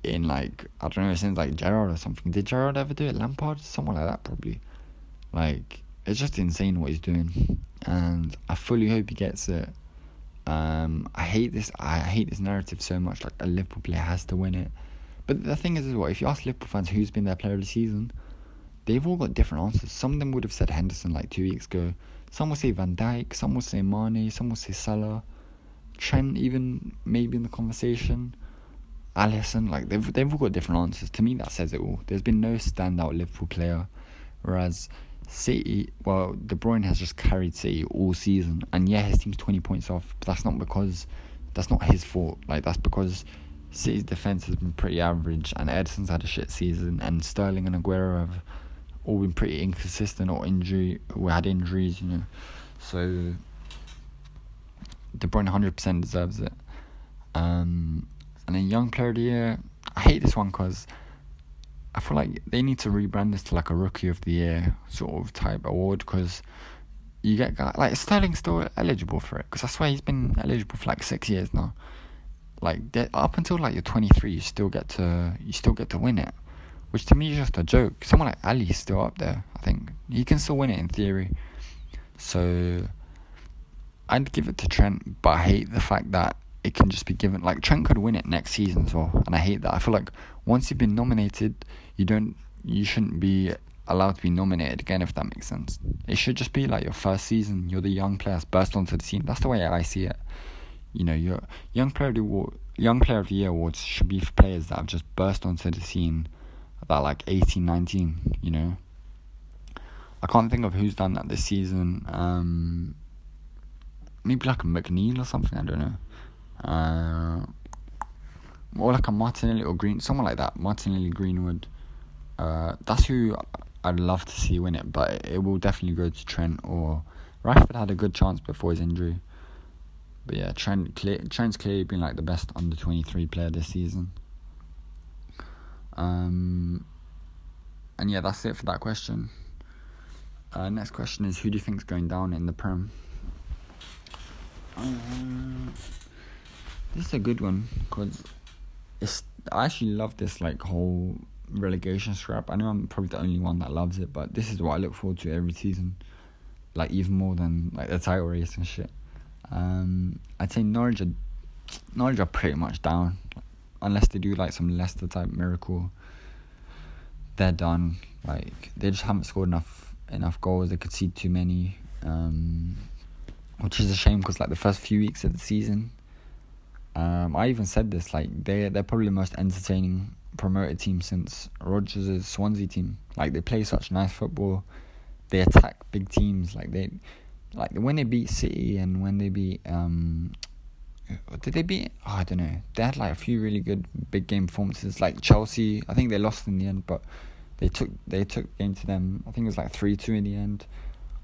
In like I don't know since like Gerrard or something. Did Gerrard ever do it? Lampard, someone like that probably. Like it's just insane what he's doing, and I fully hope he gets it. Um, I hate this. I hate this narrative so much. Like a Liverpool player has to win it. But the thing is, as well, if you ask Liverpool fans who's been their player of the season, they've all got different answers. Some of them would have said Henderson like two weeks ago. Some will say Van Dijk. Some will say Mane. Some will say Salah. Trent even maybe in the conversation. Alisson, like they've they've all got different answers. To me, that says it all. There's been no standout Liverpool player, whereas City, well, De Bruyne has just carried City all season, and yeah, his team's twenty points off, but that's not because that's not his fault. Like that's because City's defense has been pretty average, and Ederson's had a shit season, and Sterling and Aguero have all been pretty inconsistent or injury, We had injuries, you know. So De Bruyne hundred percent deserves it. Um, and then young player of the year, I hate this one because I feel like they need to rebrand this to like a rookie of the year sort of type award because you get like Sterling's still eligible for it because I swear he's been eligible for like six years now. Like up until like you're 23, you still get to you still get to win it, which to me is just a joke. Someone like Alli is still up there. I think he can still win it in theory. So I'd give it to Trent, but I hate the fact that it can just be given. Like Trent could win it next season as well, and I hate that. I feel like once you've been nominated, you don't you shouldn't be allowed to be nominated again if that makes sense. It should just be like your first season, you're the young players burst onto the scene. That's the way I see it. You know, your young player of the award, young player of the year awards should be for players that have just burst onto the scene that like 18, 19, you know. I can't think of who's done that this season. Um, maybe like a McNeil or something. I don't know. Uh, or like a Martinelli or Green, someone like that. Martinelli, Greenwood. Uh, that's who I'd love to see win it, but it will definitely go to Trent or Rashford had a good chance before his injury. But yeah, Trent clear, Trent's clearly been like the best under twenty three player this season. Um, and yeah, that's it for that question. Uh, next question is who do you think is going down in the Prem? Uh, this is a good one because it's I actually love this like whole relegation scrap. I know I'm probably the only one that loves it, but this is what I look forward to every season, like even more than like the title race and shit. Um, I'd say Norwich are, Norwich are pretty much down, unless they do like some Leicester type miracle. They're done. Like they just haven't scored enough enough goals. They could see too many, um, which is a shame because like the first few weeks of the season, um, I even said this like they they're probably the most entertaining promoted team since Rodgers' Swansea team. Like they play such nice football. They attack big teams. Like they, like when they beat City and when they beat um, did they beat? Oh, I don't know. They had like a few really good big game performances. Like Chelsea, I think they lost in the end, but they took they took the game to them. I think it was like three two in the end.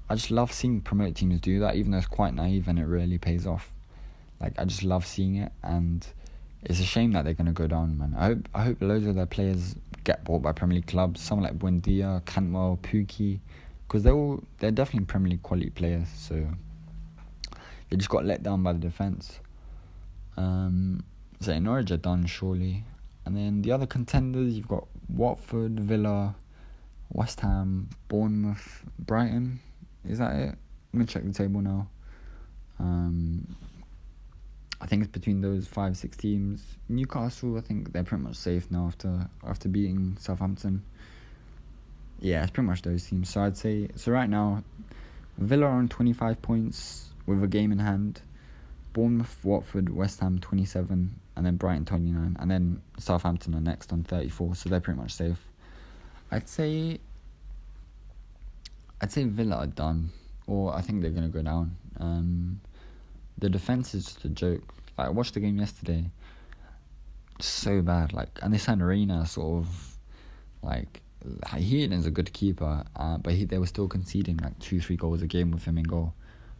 I just love seeing promoted teams do that, even though it's quite naive and it really pays off. Like I just love seeing it, and it's a shame that they're gonna go down, man. I hope I hope loads of their players get bought by Premier League clubs. Someone like Buendia, Cantwell, Pukki, because they're all they're definitely Premier League quality players. So they just got let down by the defense. Um, so Norwich are done surely, and then the other contenders you've got Watford, Villa, West Ham, Bournemouth, Brighton. Is that it? Let me check the table now. Um, I think it's between those five, six teams. Newcastle, I think they're pretty much safe now after after beating Southampton. Yeah, it's pretty much those teams. So I'd say so right now, Villa are on twenty five points with a game in hand. Bournemouth, Watford, West Ham twenty seven, and then Brighton twenty nine, and then Southampton are next on thirty four. So they're pretty much safe. I'd say. I'd say Villa are done, or I think they're gonna go down. Um, the defense is just a joke. Like I watched the game yesterday. So bad. Like and they signed Reina sort of like he is a good keeper, uh, but he, they were still conceding like two, three goals a game with him in goal.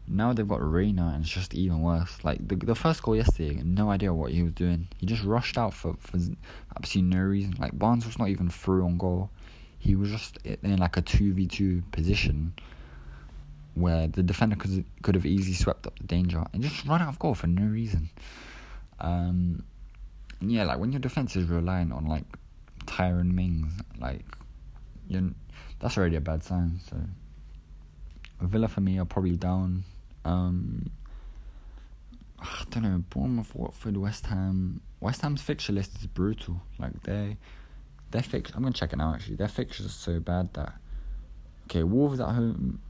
Now they've got Reina, and it's just even worse. Like the the first goal yesterday, no idea what he was doing. He just rushed out for for absolutely no reason. Like Barnes was not even through on goal. He was just in like a two v two position, where the defender could could have easily swept up the danger and just run out of goal for no reason. Um, yeah, like when your defense is relying on like Tyrone Mings, like you that's already a bad sign. So Villa for me are probably down. Um, I don't know. Bournemouth, Watford, West Ham. West Ham's fixture list is brutal. Like they, their fix. I'm gonna check it now. Actually, their fixtures are so bad that. Okay, Wolves at home,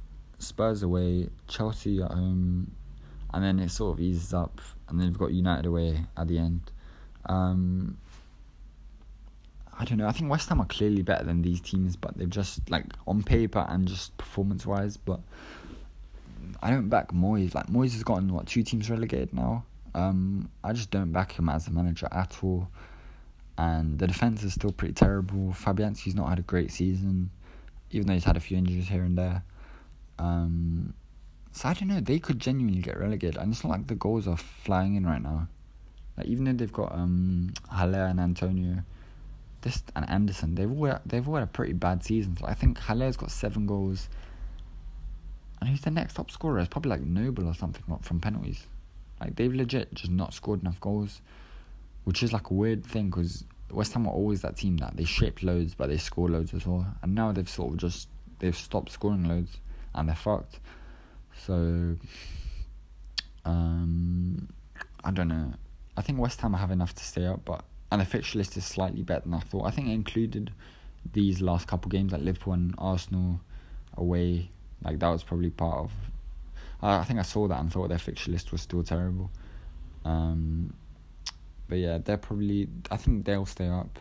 Spurs away, Chelsea at home, and then it sort of eases up, and then you've got United away at the end. Um, I don't know. I think West Ham are clearly better than these teams, but they've just like on paper and just performance wise. But I don't back Moyes. Like Moyes has gotten what two teams relegated now. Um, I just don't back him as a manager at all. And the defense is still pretty terrible. Fabianski's not had a great season, even though he's had a few injuries here and there. Um, so I don't know. They could genuinely get relegated, and it's not like the goals are flying in right now. Like even though they've got um and Antonio, this and Anderson, they've all they've all had a pretty bad season. I think Haller's got seven goals, and who's the next top scorer? It's probably like Noble or something from penalties. Like they've legit just not scored enough goals, which is like a weird thing because West Ham are always that team that they shape loads but they score loads as well, and now they've sort of just they've stopped scoring loads and they're fucked. So, um, I don't know. I think West Ham have enough to stay up, but and the fixture list is slightly better than I thought. I think it included these last couple games like Liverpool and Arsenal away. Like that was probably part of. I, I think I saw that and thought their fixture list was still terrible. Um, but yeah, they're probably. I think they'll stay up.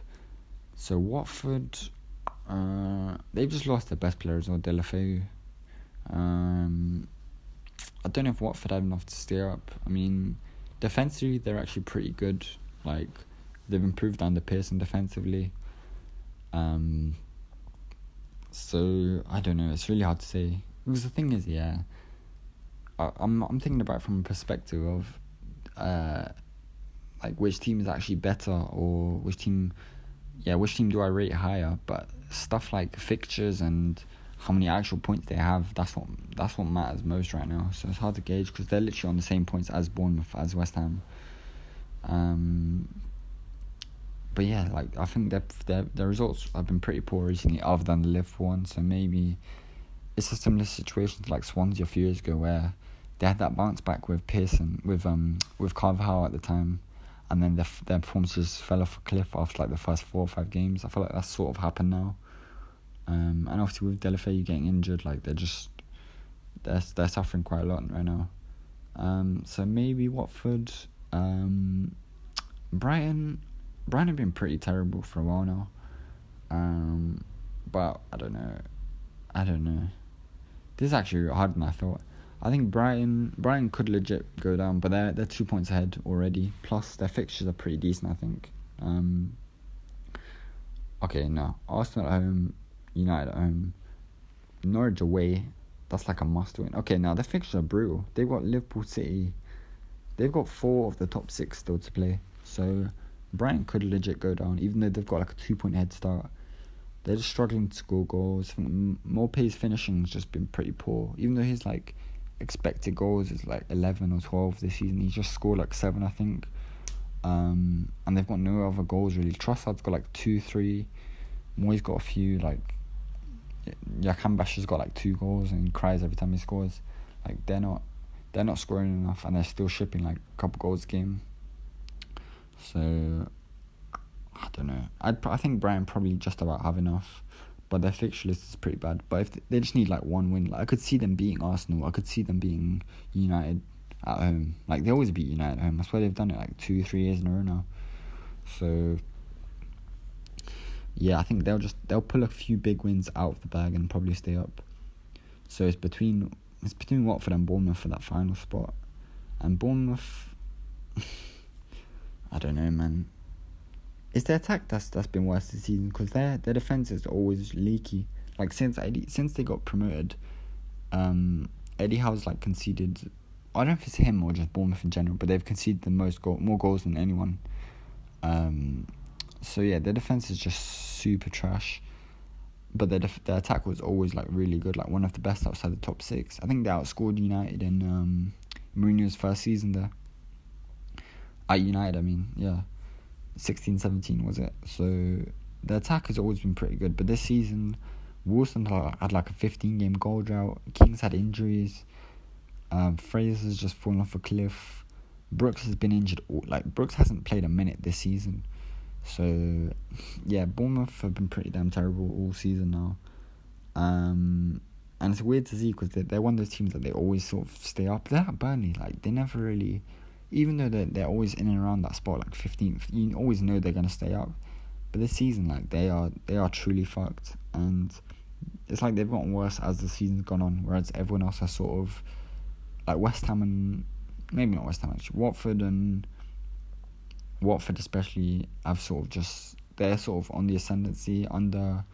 So Watford, uh, they've just lost their best players or Deulofeu. Um, I don't know if Watford have enough to stay up. I mean, defensively they're actually pretty good. Like they've improved under Pearson defensively. Um, so I don't know. It's really hard to say because the thing is, yeah, I, I'm I'm thinking about it from a perspective of, uh, like which team is actually better or which team, yeah, which team do I rate higher? But stuff like fixtures and how many actual points they have, that's what that's what matters most right now. So it's hard to gauge because they're literally on the same points as Bournemouth as West Ham. Um, but yeah, like I think their their their results have been pretty poor recently, other than the Liverpool one. So maybe it's a similar situation to like Swansea a few years ago, where they had that bounce back with Pearson, with um with Carvalhal at the time, and then their their performances fell off a cliff after like the first four or five games. I feel like that's sort of happened now. Um, and obviously with Deulofeu getting injured, like they're just they're they're suffering quite a lot right now. Um, so maybe Watford, um, Brighton. Brighton have been pretty terrible for a while now. Um, but I don't know. I don't know. This is actually harder than I thought. I think Brighton Brighton could legit go down, but they're they're two points ahead already. Plus their fixtures are pretty decent, I think. Um, okay, no. Arsenal at home, United at home, Norwich away. That's like a must win. Okay, now the fixtures are brutal. They've got Liverpool City. They've got four of the top six still to play. So Brighton could legit go down, even though they've got like a two point head start. They're just struggling to score goals. I think Maupay's finishing has just been pretty poor. Even though his like expected goals is like eleven or twelve this season, he's just scored like seven, I think. Um, and they've got no other goals really. Trossard's got like two, three. Mooy's got a few. Like Jahanbakhsh's got like two goals and cries every time he scores. Like they're not, they're not scoring enough, and they're still shipping like a couple goals a game. So I don't know. i I think Brighton probably just about have enough, but their fixture list is pretty bad. But if they, they just need like one win, like I could see them beating Arsenal. I could see them beating United at home. Like they always beat United at home. I swear they've done it like two, three years in a row now. So yeah, I think they'll just they'll pull a few big wins out of the bag and probably stay up. So it's between it's between Watford and Bournemouth for that final spot, and Bournemouth. I don't know, man. It's their attack that's that's been worse this season because their their defense is always leaky. Like since Eddie since they got promoted, um, Eddie Howe's like conceded. I don't know if it's him or just Bournemouth in general, but they've conceded the most goal, more goals than anyone. Um, so yeah, their defense is just super trash, but their def- their attack was always like really good, like one of the best outside the top six. I think they outscored United in um, Mourinho's first season there at United, I mean, yeah. 16 17 was it? So the attack has always been pretty good, but this season, Wilson had like a 15 game goal drought. King's had injuries. Um, Fraser's just fallen off a cliff. Brooks has been injured. All, like Brooks hasn't played a minute this season. So yeah, Bournemouth have been pretty damn terrible all season now. Um, and it's weird to see because they're, they're one of those teams that they always sort of stay up. They're like Burnley, like they never really even though they're, they're always in and around that spot, like 15th, you always know they're going to stay up. But this season, like, they are they are truly fucked. And it's like they've gotten worse as the season's gone on, whereas everyone else has sort of, like, West Ham and, maybe not West Ham, actually, Watford and, Watford especially, have sort of just, they're sort of on the ascendancy under,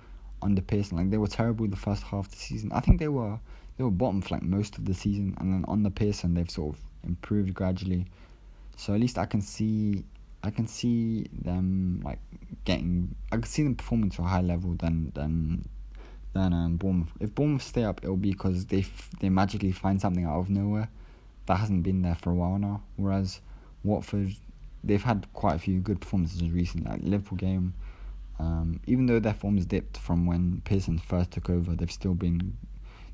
under Pearson. Like, they were terrible the first half of the season. I think they were, they were bottom like, most of the season. And then under Pearson, they've sort of improved gradually. So at least I can see I can see them like getting I can see them performing to a high level than than than um, Bournemouth. If Bournemouth stay up, it'll be because they f- they magically find something out of nowhere that hasn't been there for a while now. Whereas Watford, they've had quite a few good performances recently, like Liverpool game. Um, even though their form has dipped from when Pearson first took over, they've still been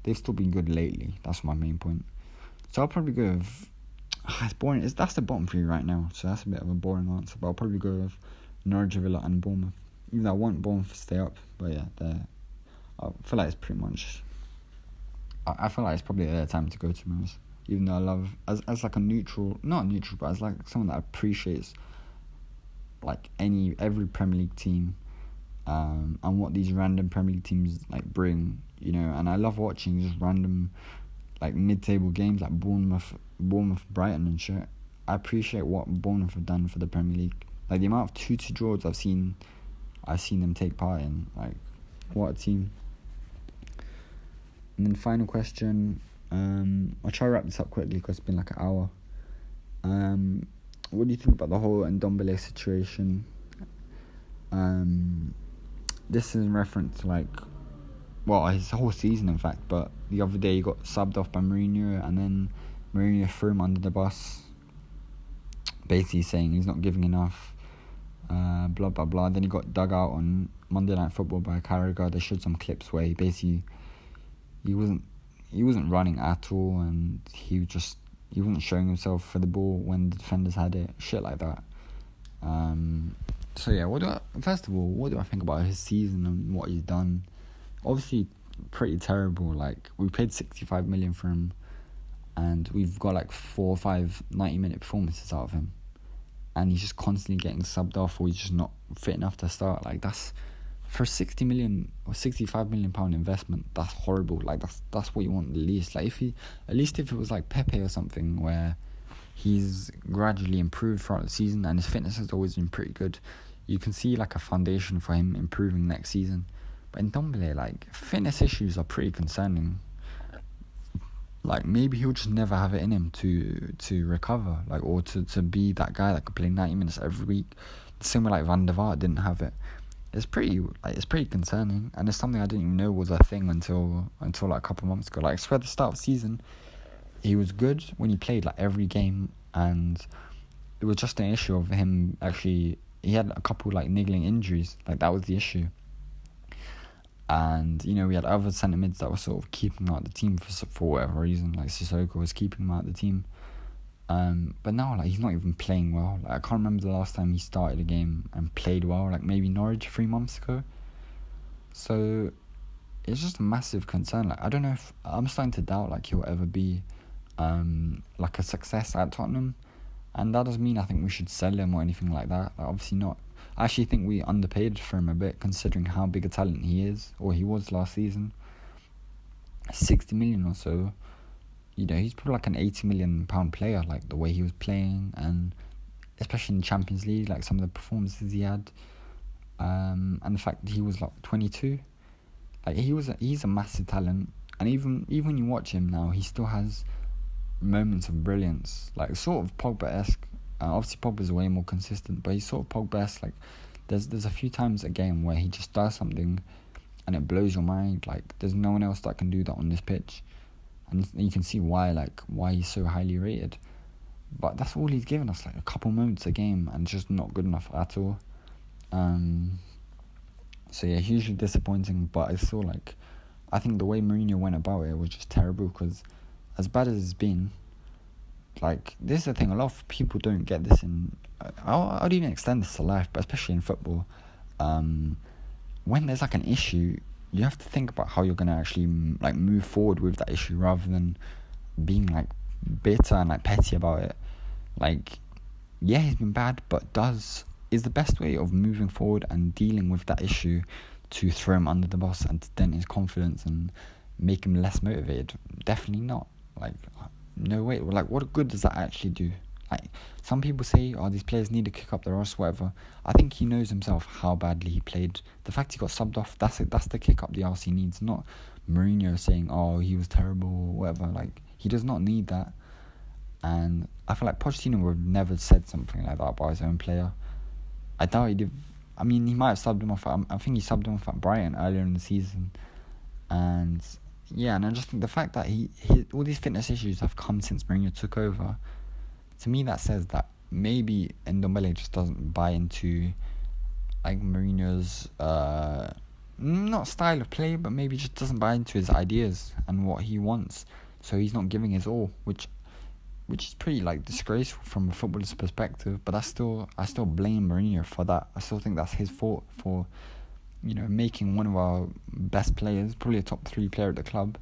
they've still been good lately. That's my main point. So I'll probably go with it's boring. It's, that's the bottom three right now, so that's a bit of a boring answer. But I'll probably go with Norwich, Villa, and Bournemouth. Even though I want Bournemouth to stay up, but yeah, I feel like it's pretty much. I, I feel like it's probably their time to go to be Even though I love as as like a neutral, not a neutral, but as like someone that appreciates like any every Premier League team. um, and what these random Premier League teams like bring. You know, and I love watching just random like mid-table games like Bournemouth, Bournemouth, Brighton, and shit. I appreciate what Bournemouth have done for the Premier League. Like the amount of two-two draws I've seen, I've seen them take part in. Like, what a team! And then final question. Um, I'll try to wrap this up quickly because it's been like an hour. Um, what do you think about the whole Ndombele situation? Um, this is in reference to like, well, his whole season, in fact. But the other day he got subbed off by Mourinho, and then Mourinho threw him under the bus, basically saying he's not giving enough. Uh, blah blah blah. Then he got dug out on Monday Night Football by Carragher. They showed some clips where he basically he wasn't he wasn't running at all, and he just he wasn't showing himself for the ball when the defenders had it. Shit like that. Um, so yeah, what do I, first of all, what do I think about his season and what he's done? Obviously, pretty terrible. Like we paid sixty five million for him, and we've got like four or five 90 minute performances out of him, and he's just constantly getting subbed off, or he's just not fit enough to start. Like that's for sixty million or sixty five million pound investment, that's horrible. Like that's that's what you want at least. Like if he at least if it was like Pepe or something where he's gradually improved throughout the season and his fitness has always been pretty good. You can see like a foundation for him improving next season. But in Ndombele, like fitness issues are pretty concerning. Like maybe he'll just never have it in him to to recover, like or to, to be that guy that could play ninety minutes every week. The same way like Van der Vaart didn't have it it's pretty like it's pretty concerning, and it's something I didn't even know was a thing until until like a couple months ago. Like, at the start of the season, he was good when he played like every game, and it was just an issue of him actually. He had a couple like niggling injuries, like that was the issue. And you know we had other centre mids that were sort of keeping out the team for for whatever reason. Like Sissoko was keeping him out the team, um, but now, like, he's not even playing well. Like, I can't remember the last time he started a game and played well. Like, maybe Norwich three months ago. So, it's just a massive concern. Like, I don't know if I'm starting to doubt like he'll ever be, um, like a success at Tottenham, and that doesn't mean I think we should sell him or anything like that. Like, obviously not. I actually think we underpaid for him a bit considering how big a talent he is or he was last season. Sixty million or so you know, he's probably like an 80 million pound player, like the way he was playing, and especially in the Champions League, like some of the performances he had, um, and the fact that he was like 22, like he was, a, he's a massive talent, and even even when you watch him now, he still has moments of brilliance, like sort of Pogba esque. Uh, obviously, Pogba's way more consistent, but he's sort of Pogba esque. Like, there's there's a few times a game where he just does something, and it blows your mind. Like, there's no one else that can do that on this pitch and you can see why like why he's so highly rated. But that's all he's given us, like a couple moments a game, and just not good enough at all. Um, so yeah, hugely disappointing. But it's still like, I think the way Mourinho went about it was just terrible. Because as bad as it's been, like this is the thing. A lot of people don't get this in. I'll, I'd even extend this to life, but especially in football. Um, when there's like an issue, you have to think about how you're gonna actually mm, like move forward with that issue rather than being like bitter and like petty about it. Like, yeah, he's been bad, but does is the best way of moving forward and dealing with that issue to throw him under the bus and dent his confidence and make him less motivated? Definitely not. Like, no way. Like, what good does that actually do? Like some people say, oh, these players need to kick up their ass, whatever. I think he knows himself how badly he played. The fact he got subbed off, that's it. That's the kick up the ass he needs. Not Mourinho saying, oh, he was terrible whatever. Like he does not need that. And I feel like Pochettino would have never said something like that about his own player. I doubt he'd have. I mean, he might have subbed him off. At, I think he subbed him off at Brighton earlier in the season, and yeah, and I just think the fact that he, he all these fitness issues have come since Mourinho took over to me that says that maybe Ndombele just doesn't buy into like Mourinho's uh not style of play, but maybe just doesn't buy into his ideas and what he wants. So he's not giving his all, which which is pretty like disgraceful from a footballer's perspective. But I still I still blame Mourinho for that. I still think that's his fault for you know making one of our best players, probably a top three player at the club,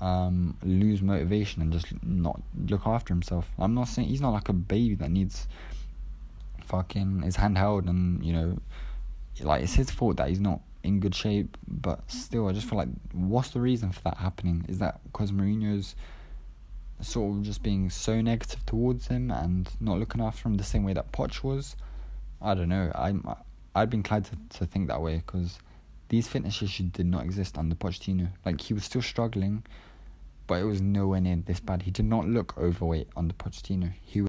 um, lose motivation and just not look after himself. I'm not saying he's not like a baby that needs fucking his hand held and you know like it's his fault that he's not in good shape. But still, I just feel like what's the reason for that happening? Is that because Mourinho's sort of just being so negative towards him and not looking after him the same way that Poch was? I don't know. I'm I'd be inclined to, to think that way because these fitness issues did not exist under Pochettino. Like he was still struggling, but it was nowhere near this bad. He did not look overweight under Pochettino. He